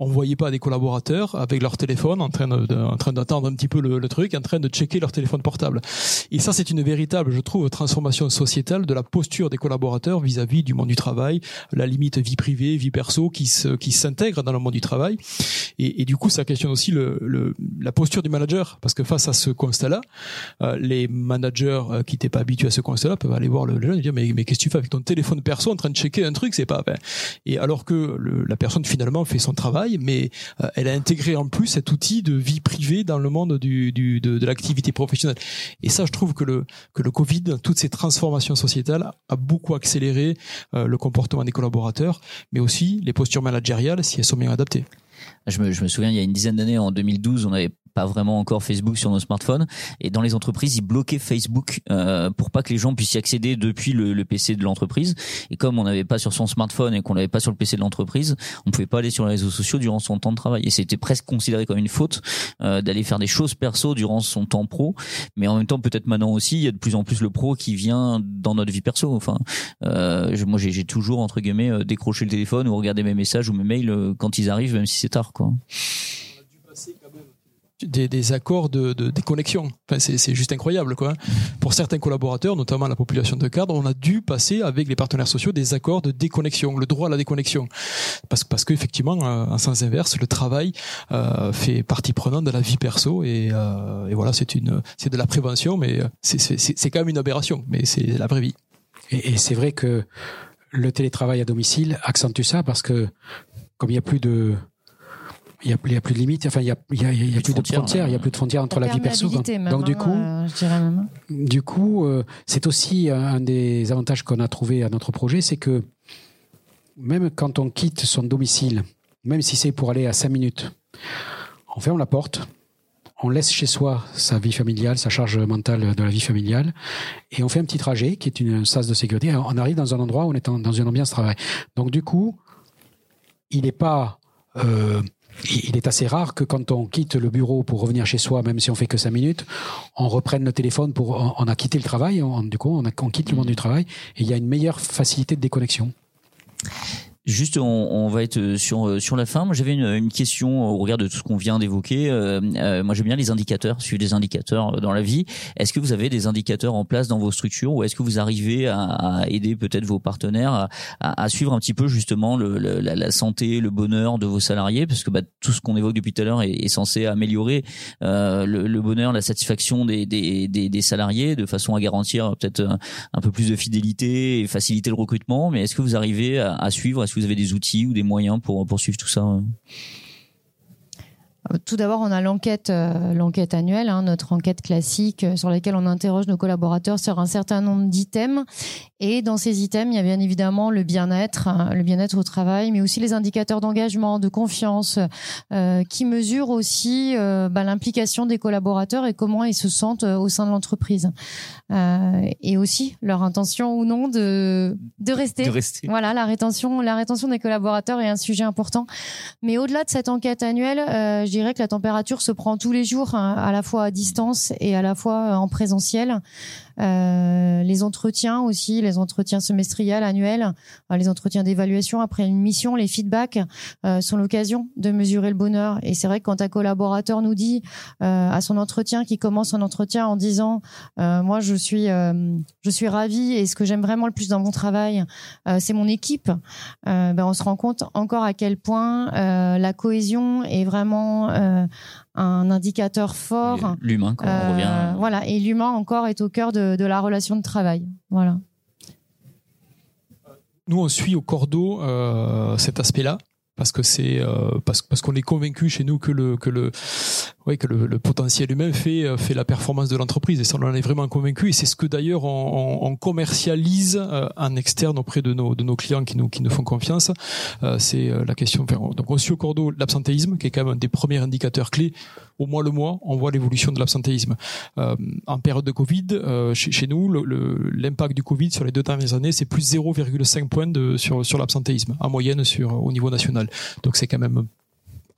on voyait pas des collaborateurs avec leur téléphone en train de, en train d'attendre un petit peu le, le truc, en train de checker leur téléphone portable. Et ça, c'est une véritable, je trouve, transformation sociétale de la posture des collaborateurs vis-à-vis du monde du travail, la limite vie privée, vie perso qui se, qui s'intègre dans le monde du travail. Et, et du coup, ça questionne aussi le, le, la posture du manager, parce que face à ce constat-là, euh, les managers euh, qui n'étaient pas habitués à ce constat-là peuvent aller voir le, le jeune et dire mais, mais qu'est-ce que tu fais avec ton téléphone perso en train de checker un truc, c'est pas. ben, et alors que le- la personne finalement fait son travail, mais euh, elle a intégré en plus cet outil de vie privée dans le monde de, de l'activité professionnelle. Et ça, je trouve que le, que le Covid, toutes ces transformations sociétales, a beaucoup accéléré euh, le comportement des collaborateurs, mais aussi les postures managériales si elles sont bien adaptées. je me, je me souviens, il y a une dizaine d'années, en 2012, on avait pas vraiment encore Facebook sur nos smartphones. Et dans les entreprises, ils bloquaient Facebook euh, pour pas que les gens puissent y accéder depuis le, PC de l'entreprise. Et comme on n'avait pas sur son smartphone et qu'on l'avait pas sur le PC de l'entreprise, on pouvait pas aller sur les réseaux sociaux durant son temps de travail. Et c'était presque considéré comme une faute euh, d'aller faire des choses perso durant son temps pro. Mais en même temps, peut-être maintenant aussi, il y a de plus en plus le pro qui vient dans notre vie perso. Enfin, euh, moi, j'ai j'ai toujours entre guillemets euh, décroché le téléphone ou regardé mes messages ou mes mails euh, quand ils arrivent, même si c'est tard, quoi. Des, des accords de, de déconnexion. Enfin, c'est, juste incroyable, quoi. Pour certains collaborateurs, notamment la population de cadre, on a dû passer avec les partenaires sociaux des accords de déconnexion, le droit à la déconnexion, parce parce qu'effectivement, euh, en sens inverse, le travail euh, fait partie prenante de la vie perso et, euh, et voilà, c'est une, c'est de la prévention, mais euh, c'est quand même une aberration, mais c'est la vraie vie. Et, et c'est vrai que le télétravail à domicile accentue ça parce que comme il n'y a plus de il y a, il y a plus de limites, enfin il y a, il y a, il y a plus de frontières, frontières, il y a plus de frontières entre la vie perso. Donc du hein, coup, euh, même. Du coup, euh, c'est aussi un des avantages qu'on a trouvé à notre projet, c'est que même quand on quitte son domicile, même si c'est pour aller à 5 minutes, on ferme la porte, on laisse chez soi sa vie familiale, sa charge mentale de la vie familiale, et on fait un petit trajet qui est une sas de sécurité. On arrive dans un endroit où on est en- dans une ambiance travail. Donc du coup, il n'est pas... euh, il est assez rare que quand on quitte le bureau pour revenir chez soi, même si on fait que cinq minutes, on reprenne le téléphone pour. On, a quitté le travail, du coup, on quitte le monde du travail, et il y a une meilleure facilité de déconnexion. Juste, on, on va être sur euh, sur la fin. Moi, j'avais une, une question au regard de tout ce qu'on vient d'évoquer. Euh, euh, moi, j'aime bien les indicateurs, suivre des indicateurs euh, dans la vie. Est-ce que vous avez des indicateurs en place dans vos structures, ou est-ce que vous arrivez à, à aider peut-être vos partenaires à, à- à suivre un petit peu justement le, le- la, santé, le bonheur de vos salariés, parce que bah, tout ce qu'on évoque depuis tout à l'heure est, est censé améliorer euh, le, le bonheur, la satisfaction des, des, des, salariés, de façon à garantir peut-être un, peu plus de fidélité et faciliter le recrutement. Mais est-ce que vous arrivez à, à suivre vous avez des outils ou des moyens pour, pour suivre tout ça euh Tout d'abord, on a l'enquête, euh, l'enquête annuelle, hein, notre enquête classique euh, sur laquelle on interroge nos collaborateurs sur un certain nombre d'items. Et dans ces items, il y a bien évidemment le bien-être, hein, le bien-être au travail, mais aussi les indicateurs d'engagement, de confiance, euh, qui mesurent aussi euh, bah, l'implication des collaborateurs et comment ils se sentent euh, au sein de l'entreprise, Euh, et aussi leur intention ou non de de rester. De rester. Voilà, la rétention, la rétention des collaborateurs est un sujet important. Mais au-delà de cette enquête annuelle, euh, je dirais que la température se prend tous les jours, hein, à la fois à distance et à la fois en présentiel. Euh, les entretiens aussi, les entretiens semestriels, annuels, euh, les entretiens d'évaluation après une mission, les feedbacks euh, sont l'occasion de mesurer le bonheur. Et c'est vrai que quand un collaborateur nous dit euh, à son entretien, qui commence son entretien en disant moi je suis je suis ravi et ce que j'aime vraiment le plus dans mon travail, c'est mon équipe. Ben, on se rend compte encore à quel point la cohésion est vraiment un indicateur fort. L'humain, quand on Euh, revient. Voilà, et l'humain encore est au cœur de, de la relation de travail. Voilà. Nous on suit au cordeau euh, cet aspect-là parce que c'est euh, parce, parce qu'on est convaincu chez nous que le que le ouais, que le, le potentiel humain fait euh, fait la performance de l'entreprise et ça on en est vraiment convaincu et c'est ce que d'ailleurs on, on, on commercialise euh, en externe auprès de nos de nos clients qui nous qui nous font confiance. Euh, c'est la question donc on suit au cordeau l'absentéisme qui est quand même un des premiers indicateurs clés. Au mois le mois on voit l'évolution de l'absentéisme. En période de Covid, chez, chez nous, l'impact du Covid sur les deux dernières années, c'est plus 0,5 points de, sur, sur l'absentéisme, en moyenne sur, au niveau national. Donc c'est quand même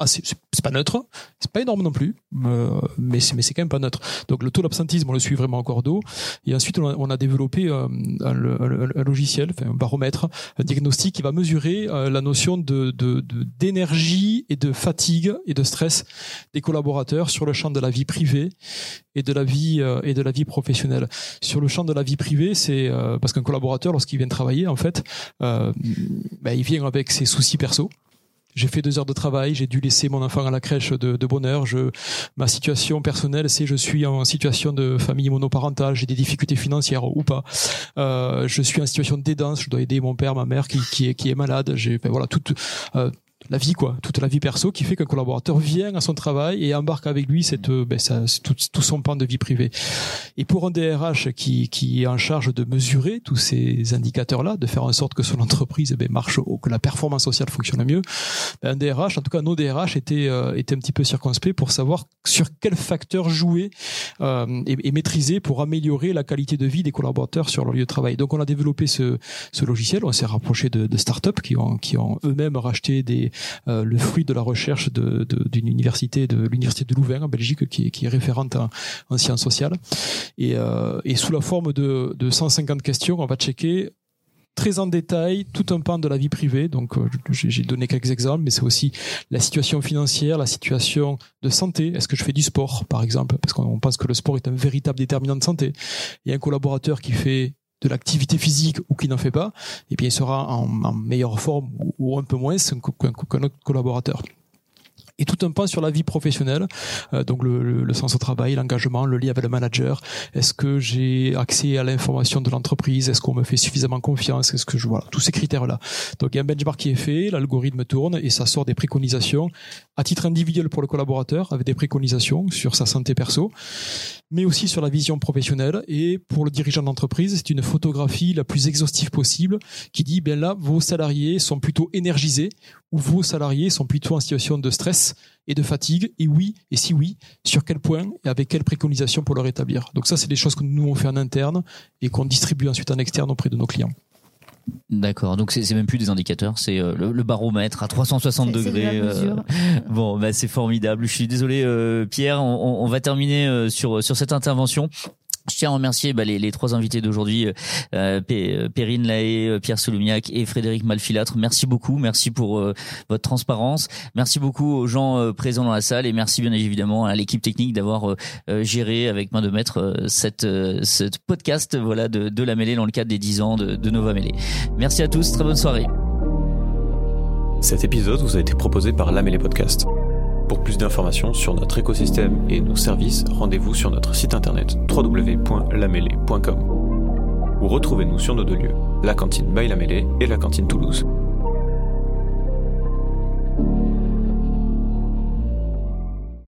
assez, c'est c'est pas neutre, c'est pas énorme non plus, euh, mais c'est mais c'est quand même pas neutre. Donc le taux d'absentéisme, on le suit vraiment au cordeau. Et ensuite, on a, développé euh, un, logiciel, un baromètre, un diagnostic qui va mesurer euh, la notion de de- d'énergie et de fatigue et de stress des collaborateurs sur le champ de la vie privée et de la vie et de la vie professionnelle. Sur le champ de la vie privée, c'est parce qu'un collaborateur, lorsqu'il vient travailler, en fait, euh, ben, il vient avec ses soucis perso. J'ai fait deux heures de travail, j'ai dû laisser mon enfant à la crèche de, de bonne heure. Je, ma situation personnelle, c'est je suis en situation de famille monoparentale, j'ai des difficultés financières ou pas. Euh, je suis en situation d'aidance, je dois aider mon père, ma mère qui, qui est qui est malade. J'ai, ben voilà, tout. euh, la vie quoi, toute la vie perso qui fait qu'un collaborateur vient à son travail et embarque avec lui cette euh, ben, ça, tout, tout, son pan de vie privée. Et pour un DRH qui, qui est en charge de mesurer tous ces indicateurs-là, de faire en sorte que son entreprise ben, marche, que la performance sociale fonctionne mieux, ben, un DRH, en tout cas nos DRH étaient, euh, un petit peu circonspects pour savoir sur quels facteurs jouer euh, et, et, maîtriser pour améliorer la qualité de vie des collaborateurs sur leur lieu de travail. Donc on a développé ce, ce logiciel, on s'est rapproché de, de startups qui ont, qui ont eux-mêmes racheté des, euh, le fruit de la recherche d'une de, université, de l'université de Louvain en Belgique, qui, est, référente en, en sciences sociales. Et, euh, et sous la forme de, de 150 questions, on va checker très en détail tout un pan de la vie privée. Donc, euh, j'ai donné quelques exemples, mais c'est aussi la situation financière, la situation de santé. Est-ce que je fais du sport, par exemple? Parce qu'on pense que le sport est un véritable déterminant de santé. Il y a un collaborateur qui fait de l'activité physique ou qui n'en fait pas, et bien il sera en, en meilleure forme ou un peu moins qu'un autre collaborateur et tout un pan sur la vie professionnelle, euh, donc le, le, le, sens au travail, l'engagement, le lien avec le manager. Est-ce que j'ai accès à l'information de l'entreprise? Est-ce qu'on me fait suffisamment confiance? Est-ce que je voilà tous ces critères-là. Donc il y a un benchmark qui est fait, l'algorithme tourne et ça sort des préconisations à titre individuel pour le collaborateur avec des préconisations sur sa santé perso, mais aussi sur la vision professionnelle. Et pour le dirigeant d'entreprise, c'est une photographie la plus exhaustive possible qui dit bien là vos salariés sont plutôt énergisés ou vos salariés sont plutôt en situation de stress et de fatigue Et oui, et si oui, sur quel point et avec quelles préconisations pour le rétablir Donc ça, c'est des choses que nous on fait en interne et qu'on distribue ensuite en externe auprès de nos clients. D'accord, donc c'est même plus des indicateurs, c'est euh, le, le, baromètre à 360 degrés. Euh, bon, bah c'est formidable. Je suis désolé, euh, Pierre. On, on, va terminer euh, sur sur cette intervention. Tiens à remercier bah, les, trois invités d'aujourd'hui, euh, Perrine Lahaye, Pierre Soloumiac et Frédéric Malfilâtre. Merci beaucoup, merci pour euh, votre transparence. Merci beaucoup aux gens euh, présents dans la salle et merci bien évidemment à l'équipe technique d'avoir euh, géré avec main de maître cette, podcast voilà, de, de la mêlée dans le cadre des 10 ans de, de Nova Mêlée. Merci à tous, très bonne soirée. Cet épisode vous a été proposé par La Mêlée Podcast. Pour plus d'informations sur notre écosystème et nos services, rendez-vous sur notre site internet www.lamêlée.com ou retrouvez-nous sur nos deux lieux, la cantine by et la cantine Toulouse.